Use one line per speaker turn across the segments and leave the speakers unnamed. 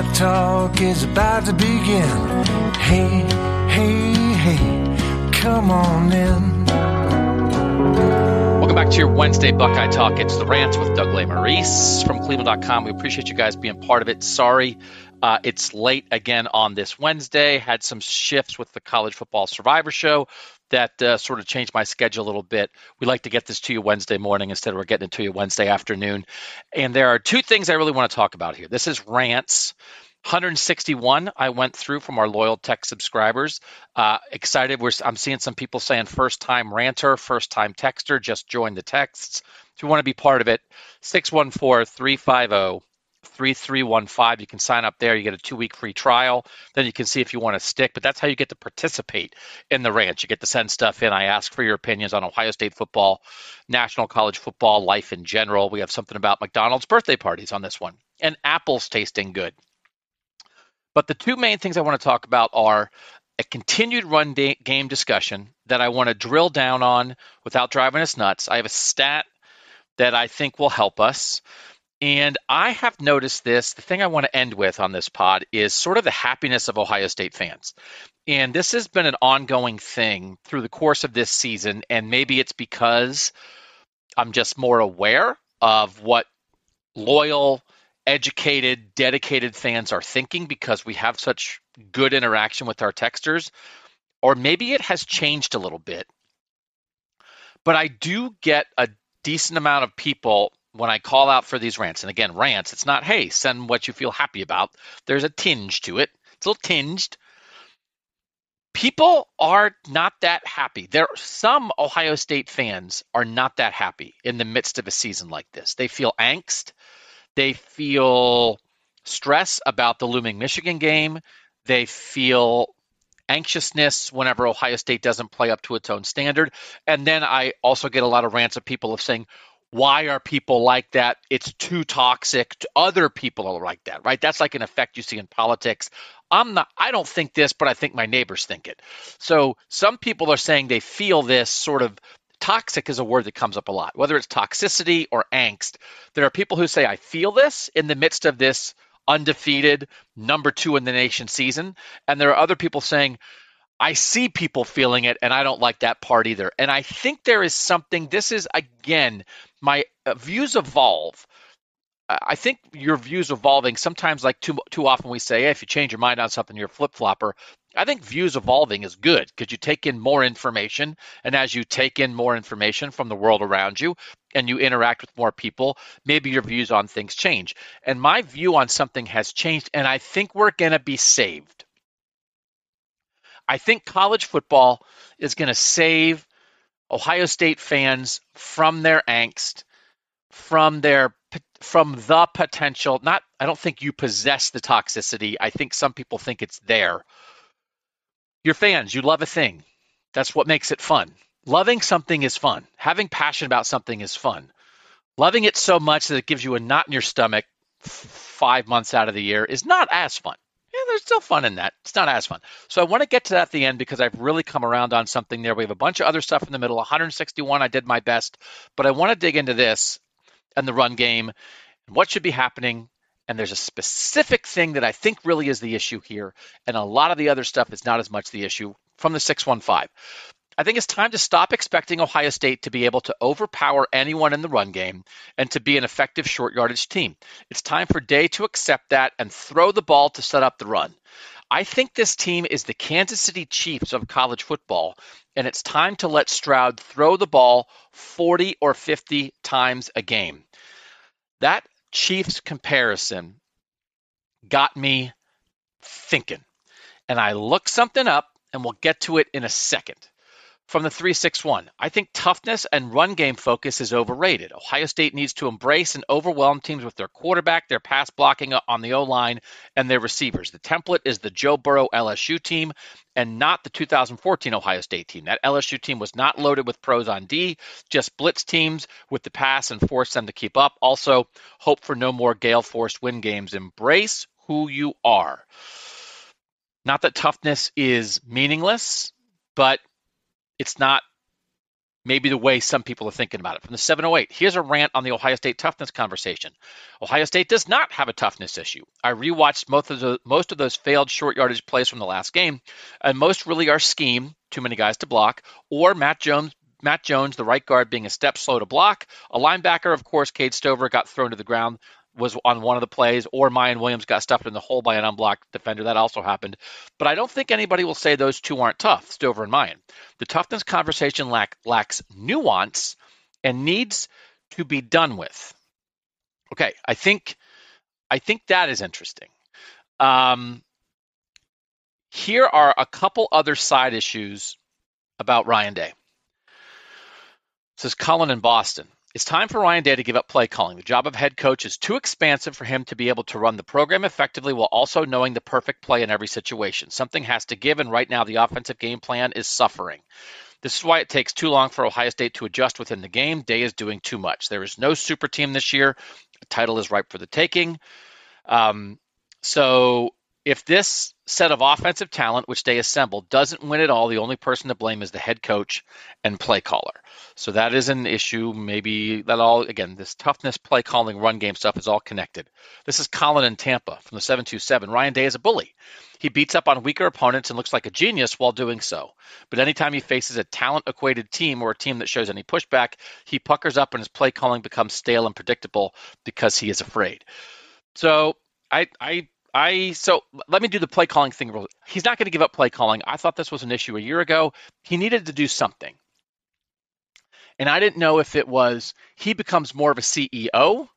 Buckeye Talk is about to begin. Hey, hey, hey, come on in.
Welcome back to your Wednesday Buckeye Talk. It's the rant with Doug Lesmerises from Cleveland.com. We appreciate you guys being part of it. Sorry, uh, it's late again on this Wednesday. Had some shifts with the College Football Survivor Show that uh, sort of changed my schedule a little bit. We like to get this to you Wednesday morning instead of we're getting it to you Wednesday afternoon. And there are two things I really want to talk about here. This is rants. 161 I went through from our loyal tech subscribers. Uh, excited. We're, I'm seeing some people saying first time ranter, first time texter, just join the texts. If you want to be part of it, 614 350 3315. You can sign up there. You get a two week free trial. Then you can see if you want to stick. But that's how you get to participate in the ranch. You get to send stuff in. I ask for your opinions on Ohio State football, national college football, life in general. We have something about McDonald's birthday parties on this one and apples tasting good. But the two main things I want to talk about are a continued run da- game discussion that I want to drill down on without driving us nuts. I have a stat that I think will help us. And I have noticed this. The thing I want to end with on this pod is sort of the happiness of Ohio State fans. And this has been an ongoing thing through the course of this season. And maybe it's because I'm just more aware of what loyal, educated, dedicated fans are thinking because we have such good interaction with our texters. Or maybe it has changed a little bit. But I do get a decent amount of people when I call out for these rants. And again, rants, it's not, hey, send what you feel happy about. There's a tinge to it, it's a little tinged. People are not that happy. There some Ohio State fans are not that happy in the midst of a season like this. They feel angst. They feel stress about the looming Michigan game. They feel anxiousness whenever Ohio State doesn't play up to its own standard. And then I also get a lot of rants of people of saying, why are people like that? It's too toxic. Other people are like that, right? That's like an effect you see in politics. I'm not I don't think this, but I think my neighbors think it. So some people are saying they feel this sort of toxic is a word that comes up a lot, whether it's toxicity or angst. There are people who say I feel this in the midst of this undefeated number 2 in the nation season, and there are other people saying I see people feeling it, and I don't like that part either. And I think there is something, this is again, my uh, views evolve. I think your views evolving sometimes, like too too often, we say, hey, if you change your mind on something, you're a flip flopper. I think views evolving is good because you take in more information, and as you take in more information from the world around you, and you interact with more people, maybe your views on things change. And my view on something has changed, and I think we're going to be saved. I think college football is going to save Ohio State fans from their angst, from their from the potential. Not, I don't think you possess the toxicity. I think some people think it's there. You're fans. You love a thing. That's what makes it fun. Loving something is fun. Having passion about something is fun. Loving it so much that it gives you a knot in your stomach five months out of the year is not as fun. Yeah, there's still fun in that. It's not as fun. So I want to get to that at the end because I've really come around on something there. We have a bunch of other stuff in the middle. 161, I did my best, but I want to dig into this and the run game and what should be happening And there's a specific thing that I think really is the issue here. And a lot of the other stuff is not as much the issue from the 615. I think it's time to stop expecting Ohio State to be able to overpower anyone in the run game and to be an effective short yardage team. It's time for Day to accept that and throw the ball to set up the run. I think this team is the Kansas City Chiefs of college football, and it's time to let Stroud throw the ball 40 or 50 times a game. That Chiefs comparison got me thinking. And I looked something up, and we'll get to it in a second from the 361. I think toughness and run game focus is overrated. Ohio State needs to embrace and overwhelm teams with their quarterback, their pass blocking on the O line, and their receivers. The template is the Joe Burrow LSU team and not the 2014 Ohio State team. That LSU team was not loaded with pros on D, just blitz teams with the pass and force them to keep up. Also, hope for no more gale force win games. Embrace who you are. Not that toughness is meaningless, but it's not maybe the way some people are thinking about it. From the 708, here's a rant on the Ohio State toughness conversation. Ohio State does not have a toughness issue. I rewatched most of, the, most of those failed short yardage plays from the last game, and most really are scheme, too many guys to block, or Matt Jones. Matt Jones, the right guard, being a step slow to block. A linebacker, of course, Cade Stover, got thrown to the ground was on one of the plays, or Miyan Williams got stuffed in the hole by an unblocked defender. That also happened. But I don't think anybody will say those two aren't tough, Stover and Miyan. The toughness conversation lack, lacks nuance and needs to be done with. Okay, I think I think that is interesting. Um, here are a couple other side issues about Ryan Day. This is Colin in Boston. It's time for Ryan Day to give up play calling. The job of head coach is too expansive for him to be able to run the program effectively while also knowing the perfect play in every situation. Something has to give, and right now the offensive game plan is suffering. This is why it takes too long for Ohio State to adjust within the game. Day is doing too much. There is no super team this year. The title is ripe for the taking. Um, so if this set of offensive talent, which they assembled, doesn't win at all, the only person to blame is the head coach and play caller. So that is an issue. Maybe that all, again, this toughness, play calling, run game stuff is all connected. This is Colin in Tampa from the 727. Ryan Day is a bully. He beats up on weaker opponents and looks like a genius while doing so. But anytime he faces a talent equated team or a team that shows any pushback, he puckers up and his play calling becomes stale and predictable because he is afraid. So I, I I so let me do the play calling thing. He's not going to give up play calling. I thought this was an issue a year ago. He needed to do something. And I didn't know if it was he becomes more of a CEO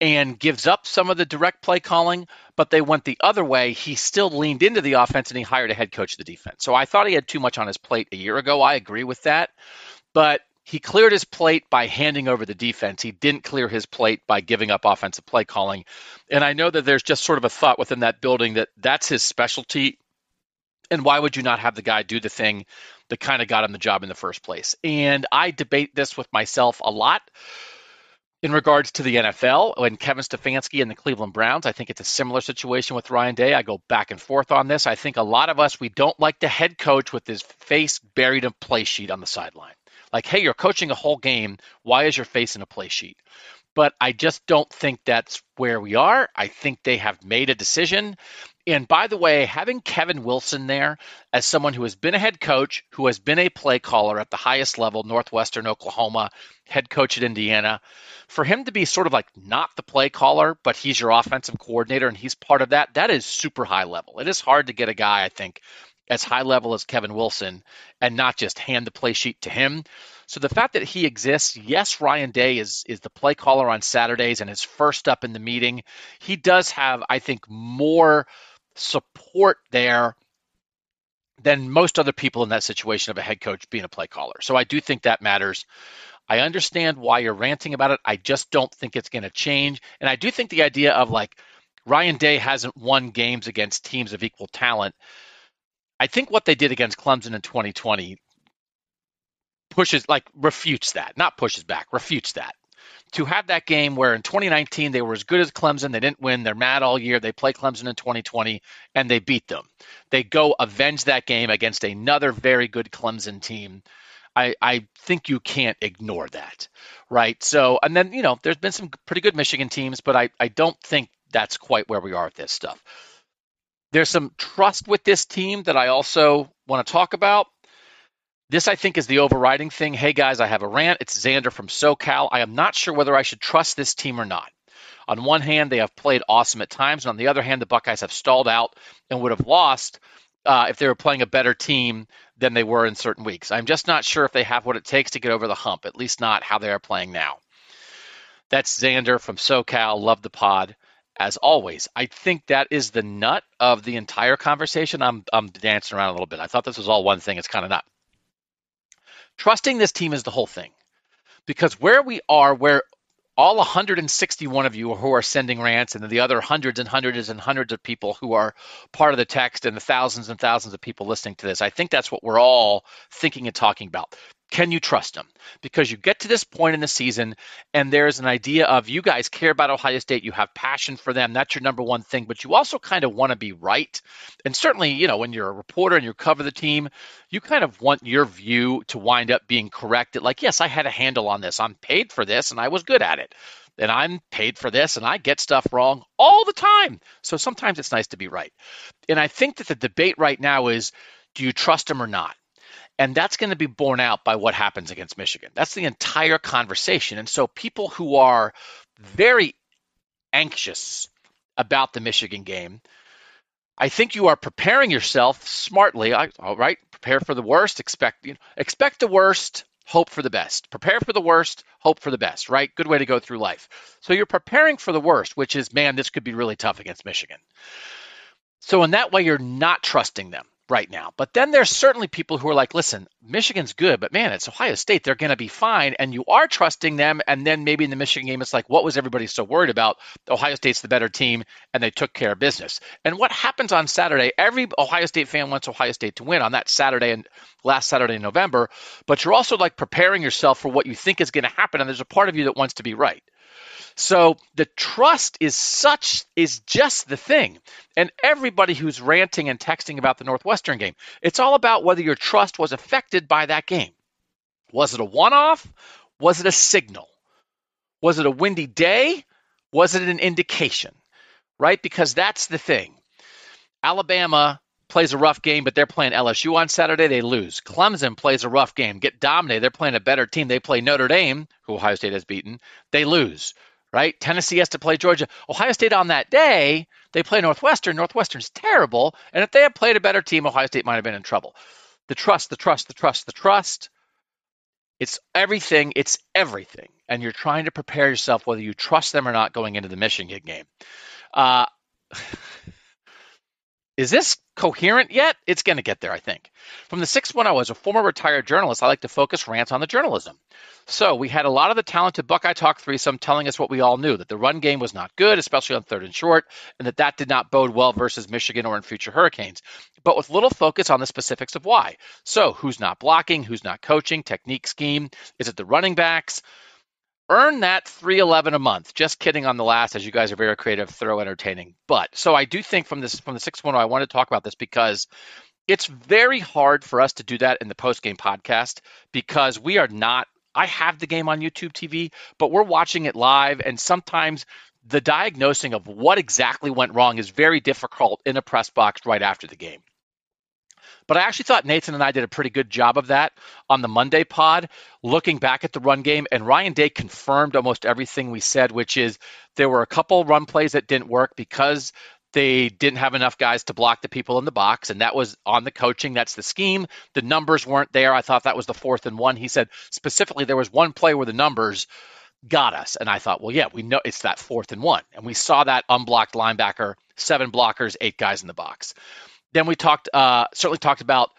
and gives up some of the direct play calling, but they went the other way. He still leaned into the offense and he hired a head coach of the defense. So I thought he had too much on his plate a year ago. I agree with that. But he cleared his plate by handing over the defense. He didn't clear his plate by giving up offensive play calling. And I know that there's just sort of a thought within that building that that's his specialty. And why would you not have the guy do the thing that kind of got him the job in the first place? And I debate this with myself a lot in regards to the NFL and Kevin Stefanski and the Cleveland Browns. I think it's a similar situation with Ryan Day. I go back and forth on this. I think a lot of us, we don't like the head coach with his face buried in a play sheet on the sideline. Like, hey, you're coaching a whole game. Why is your face in a play sheet? But I just don't think that's where we are. I think they have made a decision. And by the way, having Kevin Wilson there as someone who has been a head coach, who has been a play caller at the highest level, Northwestern Oklahoma, head coach at Indiana, for him to be sort of like not the play caller, but he's your offensive coordinator and he's part of that, that is super high level. It is hard to get a guy, I think, as high level as Kevin Wilson and not just hand the play sheet to him. So the fact that he exists, yes, Ryan Day is is the play caller on Saturdays and is first up in the meeting. He does have, I think, more support there than most other people in that situation of a head coach being a play caller. So I do think that matters. I understand why you're ranting about it. I just don't think it's going to change. And I do think the idea of like Ryan Day hasn't won games against teams of equal talent I think what they did against Clemson in 2020 pushes like refutes that, not pushes back, refutes that. To have that game where in 2019 they were as good as Clemson, they didn't win, they're mad all year. They play Clemson in 2020 and they beat them. They go avenge that game against another very good Clemson team. I, I think you can't ignore that, right? So, and then, you know, there's been some pretty good Michigan teams, but I, I don't think that's quite where we are with this stuff. There's some trust with this team that I also want to talk about. This, I think, is the overriding thing. Hey, guys, I have a rant. It's Xander from SoCal. I am not sure whether I should trust this team or not. On one hand, they have played awesome at times, and on the other hand, the Buckeyes have stalled out and would have lost uh, if they were playing a better team than they were in certain weeks. I'm just not sure if they have what it takes to get over the hump, at least not how they are playing now. That's Xander from SoCal. Love the pod. As always, I think that is the nut of the entire conversation. I'm, I'm dancing around a little bit. I thought this was all one thing. It's kind of not. Trusting this team is the whole thing. Because where we are, where all 161 of you who are sending rants and the other hundreds and hundreds and hundreds of people who are part of the text and the thousands and thousands of people listening to this. I think that's what we're all thinking and talking about. Can you trust them? Because you get to this point in the season and there's an idea of you guys care about Ohio State, you have passion for them, that's your number one thing, but you also kind of want to be right. And certainly, you know, when you're a reporter and you cover the team, you kind of want your view to wind up being corrected. Like, yes, I had a handle on this. I'm paid for this and I was good at it. And I'm paid for this and I get stuff wrong all the time. So sometimes it's nice to be right. And I think that the debate right now is do you trust them or not? And that's going to be borne out by what happens against Michigan. That's the entire conversation. And so people who are very anxious about the Michigan game, I think you are preparing yourself smartly. All right, prepare for the worst, expect you know, expect the worst, hope for the best. Prepare for the worst, hope for the best, right? Good way to go through life. So you're preparing for the worst, which is man, this could be really tough against Michigan. So in that way you're not trusting them right now. But then there's certainly people who are like, listen, Michigan's good, but man, it's Ohio State. They're going to be fine. And you are trusting them. And then maybe in the Michigan game, it's like, what was everybody so worried about? Ohio State's the better team, and they took care of business. And what happens on Saturday, every Ohio State fan wants Ohio State to win on that Saturday and last Saturday in November. But you're also like preparing yourself for what you think is going to happen. And there's a part of you that wants to be right. So the trust is such is just the thing. And everybody who's ranting and texting about the Northwestern game, it's all about whether your trust was affected by that game. Was it a one-off? Was it a signal? Was it a windy day? Was it an indication? Right? Because that's the thing. Alabama plays a rough game, but they're playing LSU on Saturday. They lose. Clemson plays a rough game, get dominated. They're playing a better team. They play Notre Dame, who Ohio State has beaten. They lose right? Tennessee has to play Georgia. Ohio State on that day, they play Northwestern. Northwestern's terrible. And if they had played a better team, Ohio State might have been in trouble. The trust, the trust, the trust, the trust. It's everything. It's everything. And you're trying to prepare yourself whether you trust them or not going into the Michigan game. Uh, is this coherent yet? It's going to get there, I think. From the 610, as a former retired journalist, I like to focus rants on the journalism. So we had a lot of the talented Buckeye Talk threesome telling us what we all knew that the run game was not good, especially on third and short, and that that did not bode well versus Michigan or in future Hurricanes, but with little focus on the specifics of why. So who's not blocking, who's not coaching, technique scheme? Is it the running backs? Earn that 311 a month. Just kidding on the last, as you guys are very creative, thorough, entertaining. But so I do think from this from the 610, I want to talk about this because it's very hard for us to do that in the post game podcast because we are not I have the game on YouTube TV, but we're watching it live, and sometimes the diagnosing of what exactly went wrong is very difficult in a press box right after the game. But I actually thought Nathan and I did a pretty good job of that on the Monday pod, looking back at the run game. And Ryan Day confirmed almost everything we said, which is there were a couple run plays that didn't work because they didn't have enough guys to block the people in the box, and that was on the coaching. That's the scheme. The numbers weren't there. I thought that was the fourth and one. He said specifically there was one play where the numbers got us, and I thought, well, yeah, we know it's that fourth and one, and we saw that unblocked linebacker, seven blockers, eight guys in the box. Then we talked, uh, certainly talked about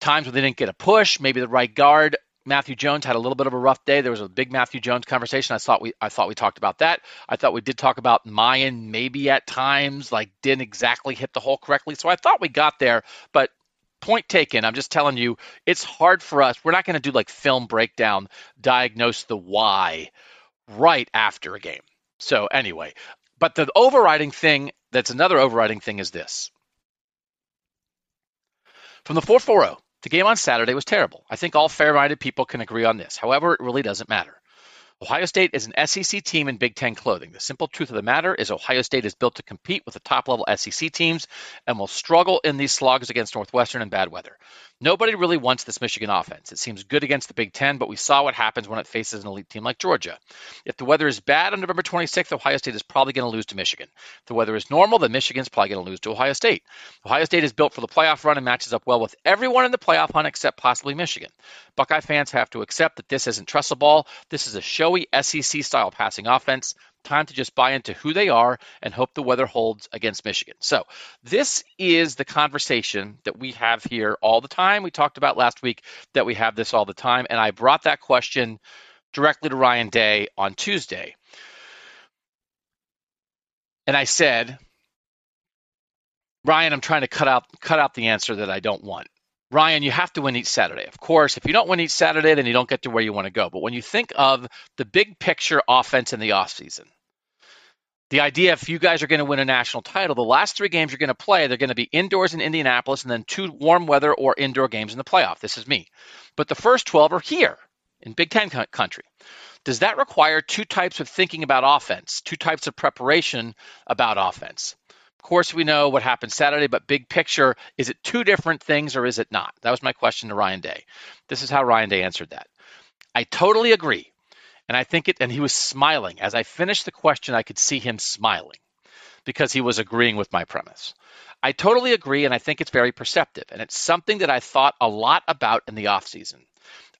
times when they didn't get a push, maybe the right guard Matthew Jones had a little bit of a rough day. There was a big Matthew Jones conversation. I thought we I thought we talked about that. I thought we did talk about Miyan maybe at times like didn't exactly hit the hole correctly. So I thought we got there, but point taken. I'm just telling you, it's hard for us. We're not going to do like film breakdown, diagnose the why right after a game. So anyway, but the overriding thing that's another overriding thing is this. From the 440 The game on Saturday was terrible. I think all fair minded people can agree on this. However, it really doesn't matter. Ohio State is an SEC team in Big Ten clothing. The simple truth of the matter is Ohio State is built to compete with the top level SEC teams and will struggle in these slogs against Northwestern in bad weather. Nobody really wants this Michigan offense. It seems good against the Big Ten, but we saw what happens when it faces an elite team like Georgia. If the weather is bad on November 26th, Ohio State is probably going to lose to Michigan. If the weather is normal, then Michigan's probably going to lose to Ohio State. Ohio State is built for the playoff run and matches up well with everyone in the playoff hunt except possibly Michigan. Buckeye fans have to accept that this isn't Tressel ball. This is a showy SEC style passing offense. Time to just buy into who they are and hope the weather holds against Michigan. So, this is the conversation that we have here all the time. We talked about last week that we have this all the time, and I brought that question directly to Ryan Day on Tuesday. And I said, Ryan, I'm trying to cut out cut out the answer that I don't want. Ryan, you have to win each Saturday. Of course, if you don't win each Saturday, then you don't get to where you want to go. But when you think of the big picture offense in the offseason, the idea if you guys are going to win a national title, the last three games you're going to play, they're going to be indoors in Indianapolis and then two warm weather or indoor games in the playoff. This is me. But the first 12 are here in Big Ten country. Does that require two types of thinking about offense, two types of preparation about offense? Of course, we know what happened Saturday, but big picture, is it two different things or is it not? That was my question to Ryan Day. This is how Ryan Day answered that. I totally agree. And I think it, and he was smiling. As I finished the question, I could see him smiling because he was agreeing with my premise. I totally agree, and I think it's very perceptive. And it's something that I thought a lot about in the offseason.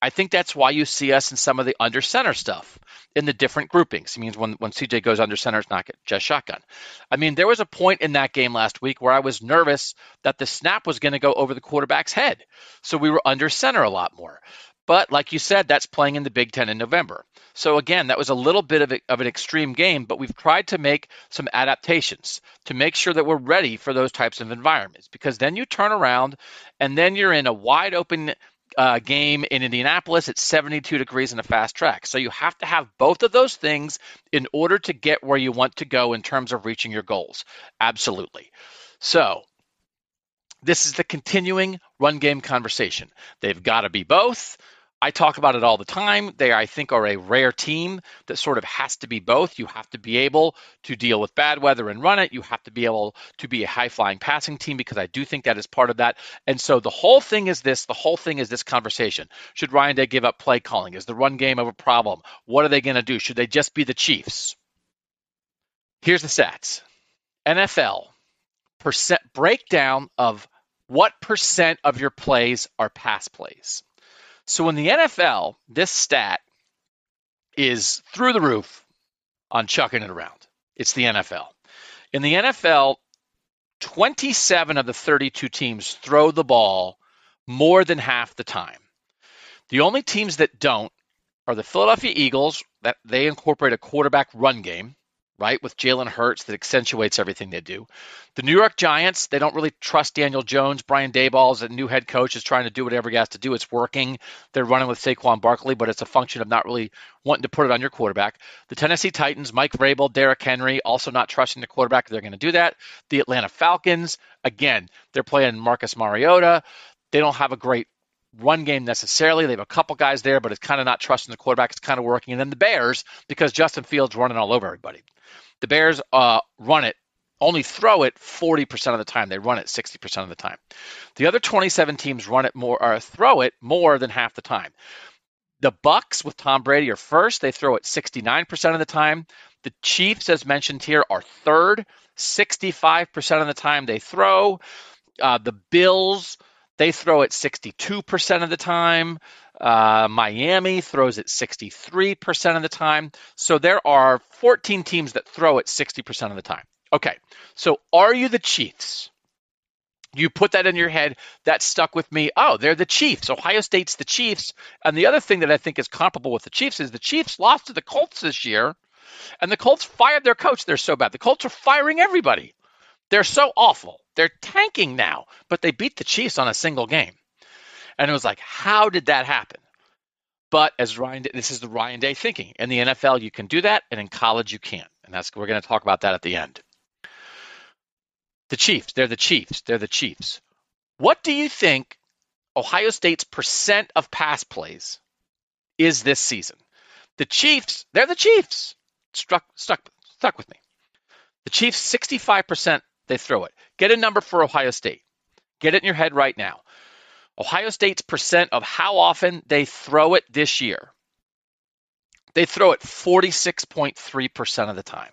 I think that's why you see us in some of the under center stuff in the different groupings. It means when, when CJ goes under center, it's not just shotgun. I mean, there was a point in that game last week where I was nervous that the snap was going to go over the quarterback's head. So we were under center a lot more. But like you said, that's playing in the Big Ten in November. So again, that was a little bit of, a, of an extreme game, but we've tried to make some adaptations to make sure that we're ready for those types of environments. Because then you turn around and then you're in a wide open uh, game in Indianapolis. It's 72 degrees in a fast track. So you have to have both of those things in order to get where you want to go in terms of reaching your goals. Absolutely. So this is the continuing run game conversation. They've got to be both. I talk about it all the time. They, I think, are a rare team that sort of has to be both. You have to be able to deal with bad weather and run it. You have to be able to be a high flying passing team because I do think that is part of that. And so the whole thing is this the whole thing is this conversation. Should Ryan Day give up play calling? Is the run game of a problem? What are they going to do? Should they just be the Chiefs? Here's the stats NFL percent breakdown of what percent of your plays are pass plays. So in the NFL, this stat is through the roof on chucking it around. It's the NFL. In the NFL, 27 of the 32 teams throw the ball more than half the time. The only teams that don't are the Philadelphia Eagles, that they incorporate a quarterback run game right, with Jalen Hurts that accentuates everything they do. The New York Giants, they don't really trust Daniel Jones. Brian Daboll, a new head coach, is trying to do whatever he has to do. It's working. They're running with Saquon Barkley, but it's a function of not really wanting to put it on your quarterback. The Tennessee Titans, Mike Vrabel, Derrick Henry, also not trusting the quarterback. They're going to do that. The Atlanta Falcons, again, they're playing Marcus Mariota. They don't have a great run game necessarily. They have a couple guys there, but it's kind of not trusting the quarterback. It's kind of working. And then the Bears, because Justin Fields running all over everybody. The Bears uh, run it, only throw it 40% of the time. They run it 60% of the time. The other 27 teams run it more or throw it more than half the time. The Bucks with Tom Brady are first. They throw it 69% of the time. The Chiefs, as mentioned here, are third. 65% of the time they throw. Uh, the Bills, they throw it 62% of the time. Uh, Miami throws it 63% of the time. So there are 14 teams that throw it 60% of the time. Okay, so are you the Chiefs? You put that in your head, that stuck with me. Oh, they're the Chiefs. Ohio State's the Chiefs. And the other thing that I think is comparable with the Chiefs is the Chiefs lost to the Colts this year, and the Colts fired their coach. They're so bad. The Colts are firing everybody. They're so awful. They're tanking now, but they beat the Chiefs on a single game. And it was like, how did that happen? But as Ryan, this is the Ryan Day thinking. In the NFL, you can do that, and in college, you can't. And that's we're going to talk about that at the end. The Chiefs, they're the Chiefs. They're the Chiefs. What do you think Ohio State's percent of pass plays is this season. The Chiefs, they're the Chiefs. Struck, stuck, stuck with me. The Chiefs, 65% they throw it. Get a number for Ohio State. Get it in your head right now. Ohio State's percent of how often they throw it this year. They throw it 46.3% of the time.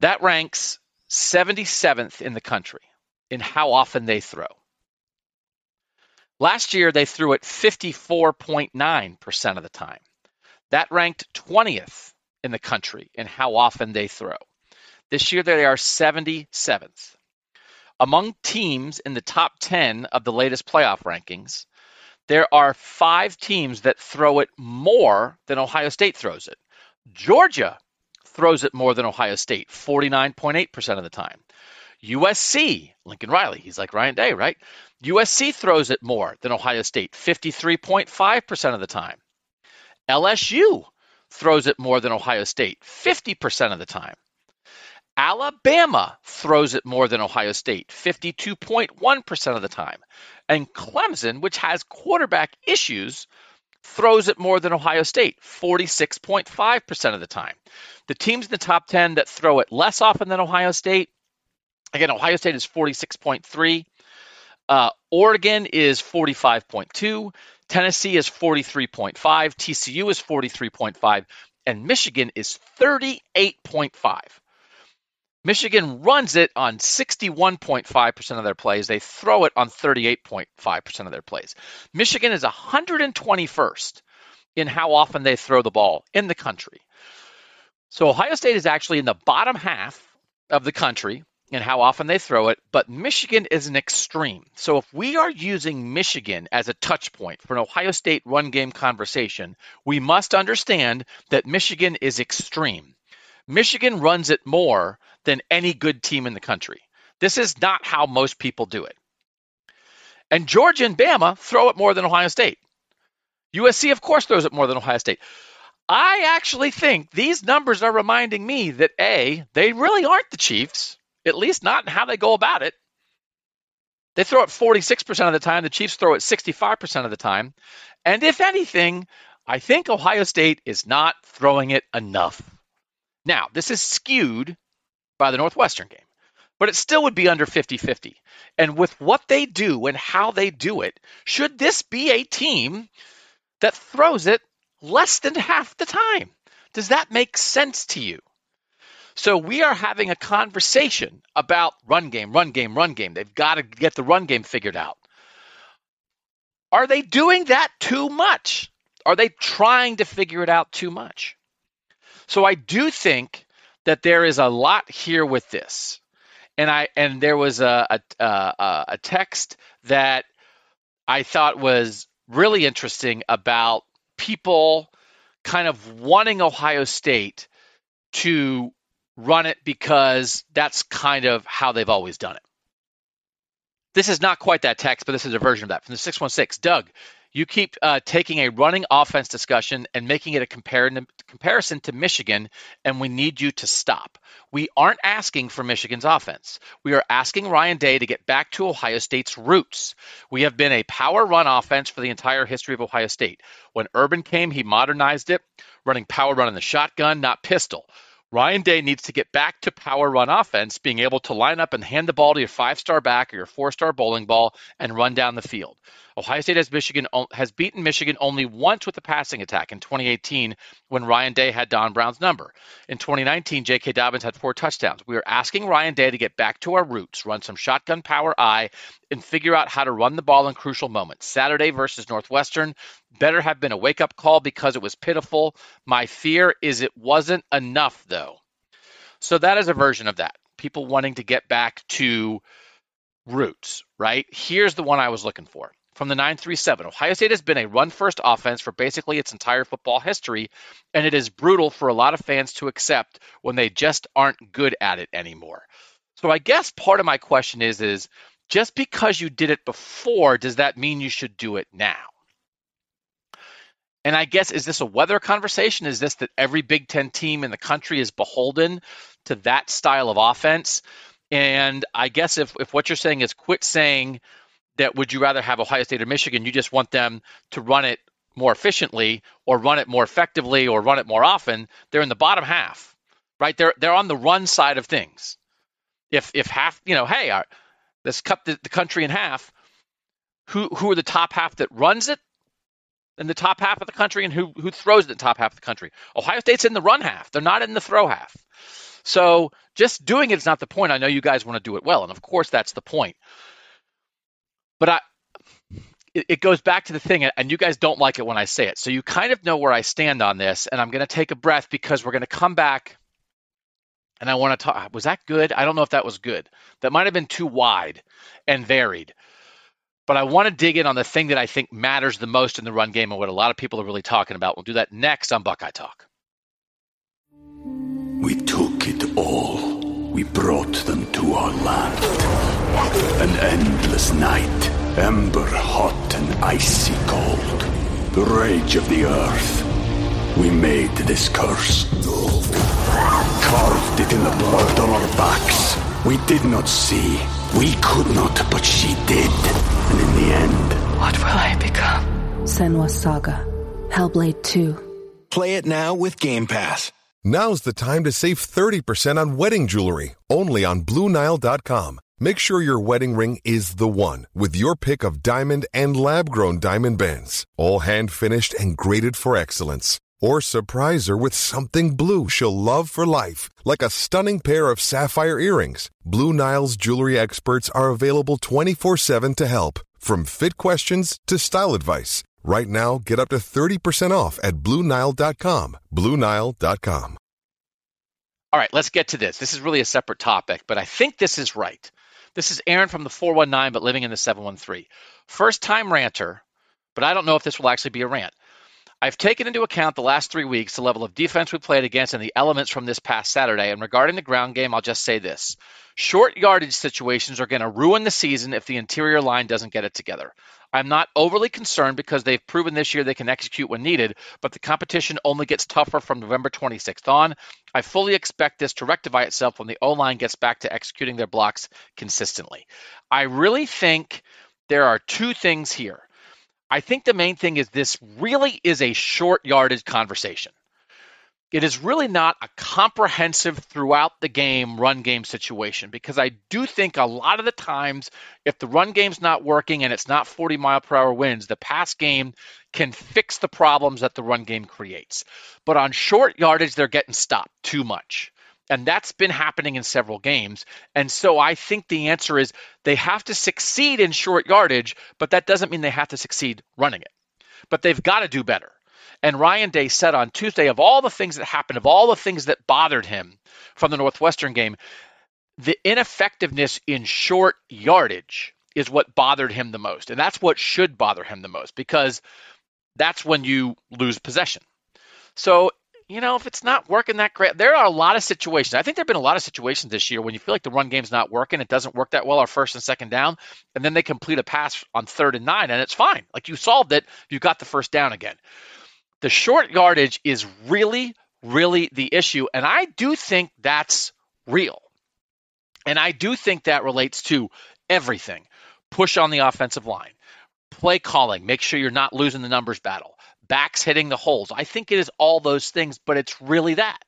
That ranks 77th in the country in how often they throw. Last year, they threw it 54.9% of the time. That ranked 20th in the country in how often they throw. This year, they are 77th. Among teams in the top 10 of the latest playoff rankings, there are five teams that throw it more than Ohio State throws it. Georgia throws it more than Ohio State, 49.8% of the time. USC, Lincoln Riley, he's like Ryan Day, right? USC throws it more than Ohio State, 53.5% of the time. LSU throws it more than Ohio State, 50% of the time. Alabama throws it more than Ohio State, 52.1% of the time. And Clemson, which has quarterback issues, throws it more than Ohio State, 46.5% of the time. The teams in the top 10 that throw it less often than Ohio State, again, Ohio State is 46.3. Uh, Oregon is 45.2. Tennessee is 43.5. TCU is 43.5. And Michigan is 38.5. Michigan runs it on 61.5% of their plays. They throw it on 38.5% of their plays. Michigan is 121st in how often they throw the ball in the country. So Ohio State is actually in the bottom half of the country in how often they throw it, but Michigan is an extreme. So if we are using Michigan as a touch point for an Ohio State run game conversation, we must understand that Michigan is extreme. Michigan runs it more than any good team in the country. This is not how most people do it. And Georgia and Bama throw it more than Ohio State. USC, of course, throws it more than Ohio State. I actually think these numbers are reminding me that A, they really aren't the Chiefs, at least not in how they go about it. They throw it 46% of the time. The Chiefs throw it 65% of the time. And if anything, I think Ohio State is not throwing it enough. Now, this is skewed by the Northwestern game, but it still would be under 50 50. And with what they do and how they do it, should this be a team that throws it less than half the time? Does that make sense to you? So we are having a conversation about run game, run game, run game. They've got to get the run game figured out. Are they doing that too much? Are they trying to figure it out too much? So I do think that there is a lot here with this, and I and there was a a, a, a text that I thought was really interesting about people kind of wanting Ohio State to run it because that's kind of how they've always done it. This is not quite that text, but this is a version of that from the 616. Doug, you keep uh, taking a running offense discussion and making it a compar- comparison to Michigan, and we need you to stop. We aren't asking for Michigan's offense. We are asking Ryan Day to get back to Ohio State's roots. We have been a power run offense for the entire history of Ohio State. When Urban came, he modernized it, running power run in the shotgun, not pistol. Ryan Day needs to get back to power run offense, being able to line up and hand the ball to your five star back or your four star bowling ball and run down the field. Ohio State has Michigan has beaten Michigan only once with a passing attack in 2018 when Ryan Day had Don Brown's number. In 2019, J.K. Dobbins had four touchdowns. We are asking Ryan Day to get back to our roots, run some shotgun power I, and figure out how to run the ball in crucial moments. Saturday versus Northwestern better have been a wake up call because it was pitiful. My fear is it wasn't enough though. So that is a version of that. People wanting to get back to roots, right? Here's the one I was looking for from the 937. Ohio State has been a run first offense for basically its entire football history, and it is brutal for a lot of fans to accept when they just aren't good at it anymore. So I guess part of my question is is just because you did it before, does that mean you should do it now? And I guess is this a weather conversation? Is this that every Big Ten team in the country is beholden to that style of offense? And I guess if, if what you're saying is quit saying that would you rather have Ohio State or Michigan? You just want them to run it more efficiently or run it more effectively or run it more often. They're in the bottom half, right? They're they're on the run side of things. If if half, you know, hey, our, let's cut the, the country in half. Who who are the top half that runs it? In the top half of the country, and who who throws in the top half of the country? Ohio State's in the run half. They're not in the throw half. So just doing it is not the point. I know you guys want to do it well, and of course that's the point. But I, it, it goes back to the thing, and you guys don't like it when I say it. So you kind of know where I stand on this, and I'm going to take a breath because we're going to come back. And I want to talk. Was that good? I don't know if that was good. That might have been too wide and varied. But I want to dig in on the thing that I think matters the most in the run game and what a lot of people are really talking about. We'll do that next on Buckeye Talk.
We took it all. We brought them to our land. An endless night, ember hot and icy cold. The rage of the earth. We made this curse. Carved it in the blood on our backs. We did not see. We could not, but she did. And in the end,
What will I become?
Senua's Saga. Hellblade 2.
Play it now with Game Pass.
Now's the time to save 30% on wedding jewelry, only on BlueNile.com. Make sure your wedding ring is the one with your pick of diamond and lab grown diamond bands, all hand finished and graded for excellence. Or surprise her with something blue she'll love for life, like a stunning pair of sapphire earrings. Blue Nile's jewelry experts are available 24 7 to help, from fit questions to style advice. Right now, get up to 30% off at BlueNile.com. BlueNile.com.
All right, let's get to this. This is really a separate topic, but I think this is right. This is Aaron from the 419, but living in the 713. First time ranter, but I don't know if this will actually be a rant. I've taken into account the last three weeks, the level of defense we played against, and the elements from this past Saturday. And regarding the ground game, I'll just say this short yardage situations are going to ruin the season if the interior line doesn't get it together. I'm not overly concerned because they've proven this year they can execute when needed, but the competition only gets tougher from November 26th on. I fully expect this to rectify itself when the O line gets back to executing their blocks consistently. I really think there are two things here. I think the main thing is this really is a short yardage conversation. It is really not a comprehensive throughout the game run game situation because I do think a lot of the times if the run game's not working and it's not 40 mile per hour winds, the pass game can fix the problems that the run game creates. But on short yardage, they're getting stopped too much. And that's been happening in several games. And so I think the answer is they have to succeed in short yardage, but that doesn't mean they have to succeed running it. But they've got to do better. And Ryan Day said on Tuesday of all the things that happened, of all the things that bothered him from the Northwestern game, the ineffectiveness in short yardage is what bothered him the most. And that's what should bother him the most because that's when you lose possession. So you know, if it's not working that great, there are a lot of situations. I think there have been a lot of situations this year when you feel like the run game's not working, it doesn't work that well, our first and second down, and then they complete a pass on third and nine, and it's fine. Like you solved it, you got the first down again. The short yardage is really, really the issue, and I do think that's real. And I do think that relates to everything push on the offensive line, play calling, make sure you're not losing the numbers battle backs hitting the holes. I think it is all those things, but it's really that.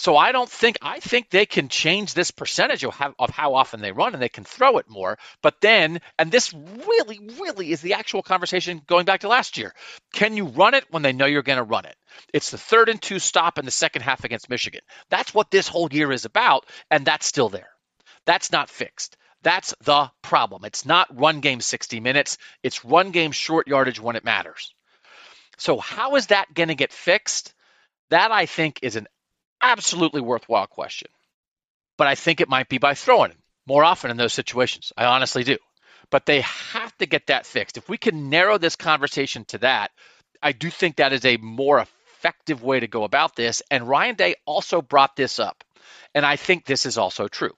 So I don't think I think they can change this percentage of how, of how often they run and they can throw it more. But then, and this really, really is the actual conversation going back to last year. Can you run it when they know you're going to run it? It's the third and two stop in the second half against Michigan. That's what this whole year is about, and that's still there. That's not fixed. That's the problem. It's not run game 60 minutes. It's run game short yardage when it matters. So, how is that going to get fixed? That I think is an absolutely worthwhile question. But I think it might be by throwing more often in those situations. I honestly do. But they have to get that fixed. If we can narrow this conversation to that, I do think that is a more effective way to go about this. And Ryan Day also brought this up. And I think this is also true.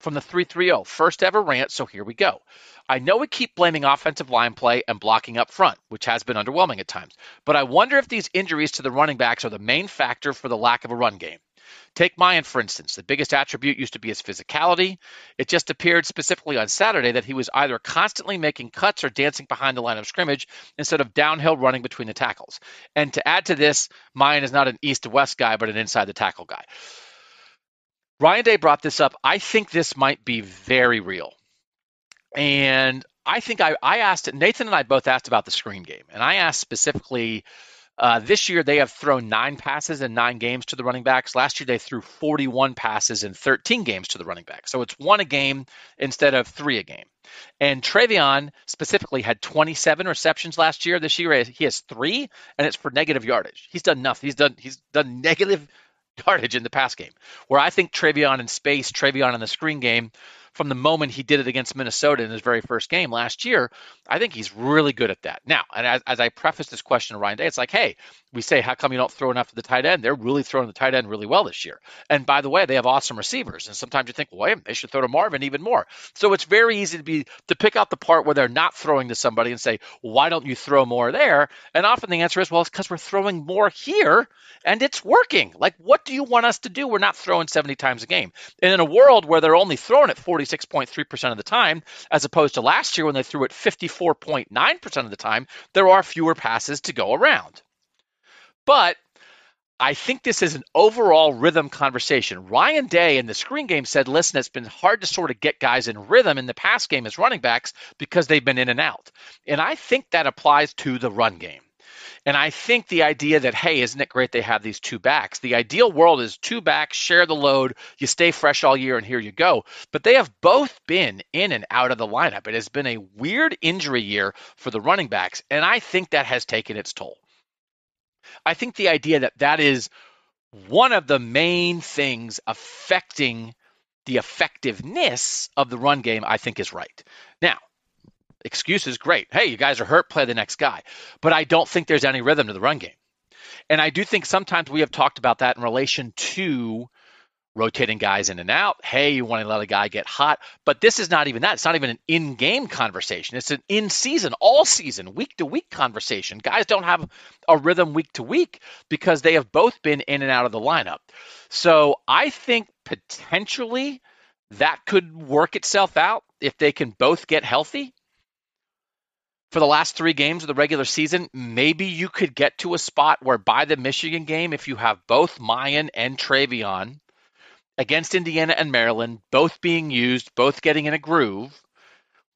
From the 330, first ever rant, so here we go. I know we keep blaming offensive line play and blocking up front, which has been underwhelming at times, but I wonder if these injuries to the running backs are the main factor for the lack of a run game. Take Miyan, for instance. The biggest attribute used to be his physicality. It just appeared specifically on Saturday that he was either constantly making cuts or dancing behind the line of scrimmage instead of downhill running between the tackles. And to add to this, Miyan is not an east to west guy, but an inside the tackle guy. Ryan Day brought this up. I think this might be very real. And I think I, I asked Nathan and I both asked about the screen game, and I asked specifically uh, this year, they have thrown nine passes in nine games to the running backs. Last year, they threw 41 passes in 13 games to the running back. So it's one a game instead of three a game. And TreVeyon specifically had 27 receptions last year. This year, he has three, and it's for negative yardage. He's done nothing. He's done he's done negative yardage in the pass game. Where I think TreVeyon in space, TreVeyon in the screen game from the moment he did it against Minnesota in his very first game last year, I think he's really good at that. Now, and as, as I preface this question to Ryan Day, it's like, hey, we say, how come you don't throw enough to the tight end? They're really throwing the tight end really well this year. And by the way, they have awesome receivers. And sometimes you think, well, wait, they should throw to Marvin even more. So it's very easy to be to pick out the part where they're not throwing to somebody and say, why don't you throw more there? And often the answer is, well, it's because we're throwing more here and it's working. Like, what do you want us to do? We're not throwing 70 times a game. And in a world where they're only throwing it 46.3% of the time, as opposed to last year when they threw it 54.9% of the time, there are fewer passes to go around. But I think this is an overall rhythm conversation. Ryan Day in the screen game said, listen, it's been hard to sort of get guys in rhythm in the pass game as running backs because they've been in and out. And I think that applies to the run game. And I think the idea that, hey, isn't it great they have these two backs? The ideal world is two backs, share the load, you stay fresh all year, and here you go. But they have both been in and out of the lineup. It has been a weird injury year for the running backs, and I think that has taken its toll. I think the idea that that is one of the main things affecting the effectiveness of the run game, I think is right. Now, excuses, great. Hey, you guys are hurt, play the next guy. But I don't think there's any rhythm to the run game. And I do think sometimes we have talked about that in relation to rotating guys in and out. Hey, you want to let a guy get hot. But this is not even that. It's not even an in game conversation. It's an in season, all season, week to week conversation. Guys don't have a rhythm week to week because they have both been in and out of the lineup. So I think potentially that could work itself out if they can both get healthy for the last three games of the regular season, maybe you could get to a spot where by the Michigan game, if you have both Miyan and TreVeyon against Indiana and Maryland, both being used, both getting in a groove,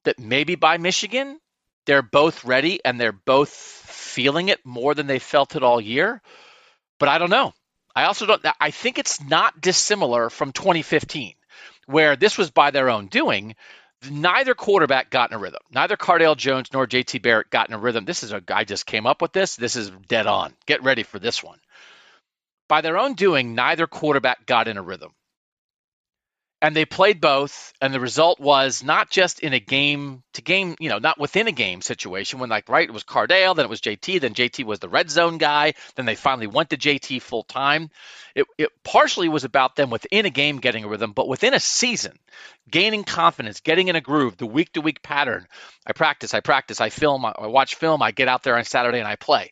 that maybe by Michigan, they're both ready and they're both feeling it more than they felt it all year. But I don't know. I also don't, I think it's not dissimilar from 2015, where this was by their own doing neither quarterback got in a rhythm. Neither Cardale Jones nor JT Barrett got in a rhythm. This is a guy just came up with this. This is dead on. Get ready for this one. By their own doing, neither quarterback got in a rhythm and they played both and the result was not just in a game to game you know not within a game situation when like right it was cardale then it was jt then jt was the red zone guy then they finally went to jt full time. It, it partially was about them within a game getting a rhythm but within a season gaining confidence getting in a groove the week to week pattern. I practice i practice i film i watch film i get out there on saturday and i play.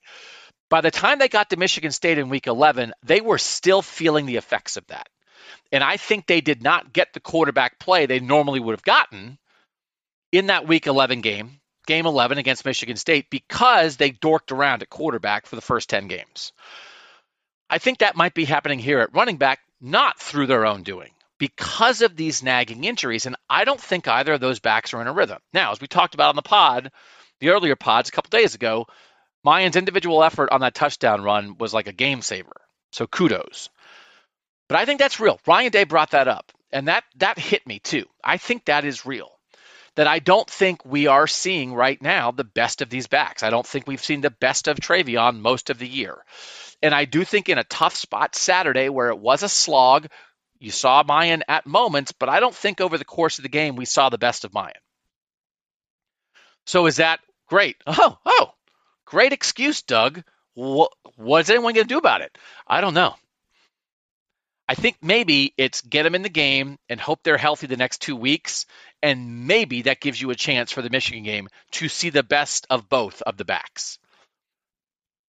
By the time they got to michigan state in week 11 they were still feeling the effects of that and I think they did not get the quarterback play they normally would have gotten in that week 11 game, game 11 against Michigan State, because they dorked around at quarterback for the first 10 games. I think that might be happening here at running back, not through their own doing, because of these nagging injuries. And I don't think either of those backs are in a rhythm. Now, as we talked about on the pod, the earlier pods a couple days ago, Miyan's individual effort on that touchdown run was like a game saver. So kudos. But I think that's real. Ryan Day brought that up, and that that hit me too. I think that is real. That I don't think we are seeing right now the best of these backs. I don't think we've seen the best of TreVeyon most of the year. And I do think in a tough spot Saturday where it was a slog, you saw Miyan at moments, but I don't think over the course of the game we saw the best of Miyan. So is that great? Oh, oh, great excuse, Doug. What, what's anyone going to do about it? I don't know. I think maybe it's get them in the game and hope they're healthy the next two weeks. And maybe that gives you a chance for the Michigan game to see the best of both of the backs.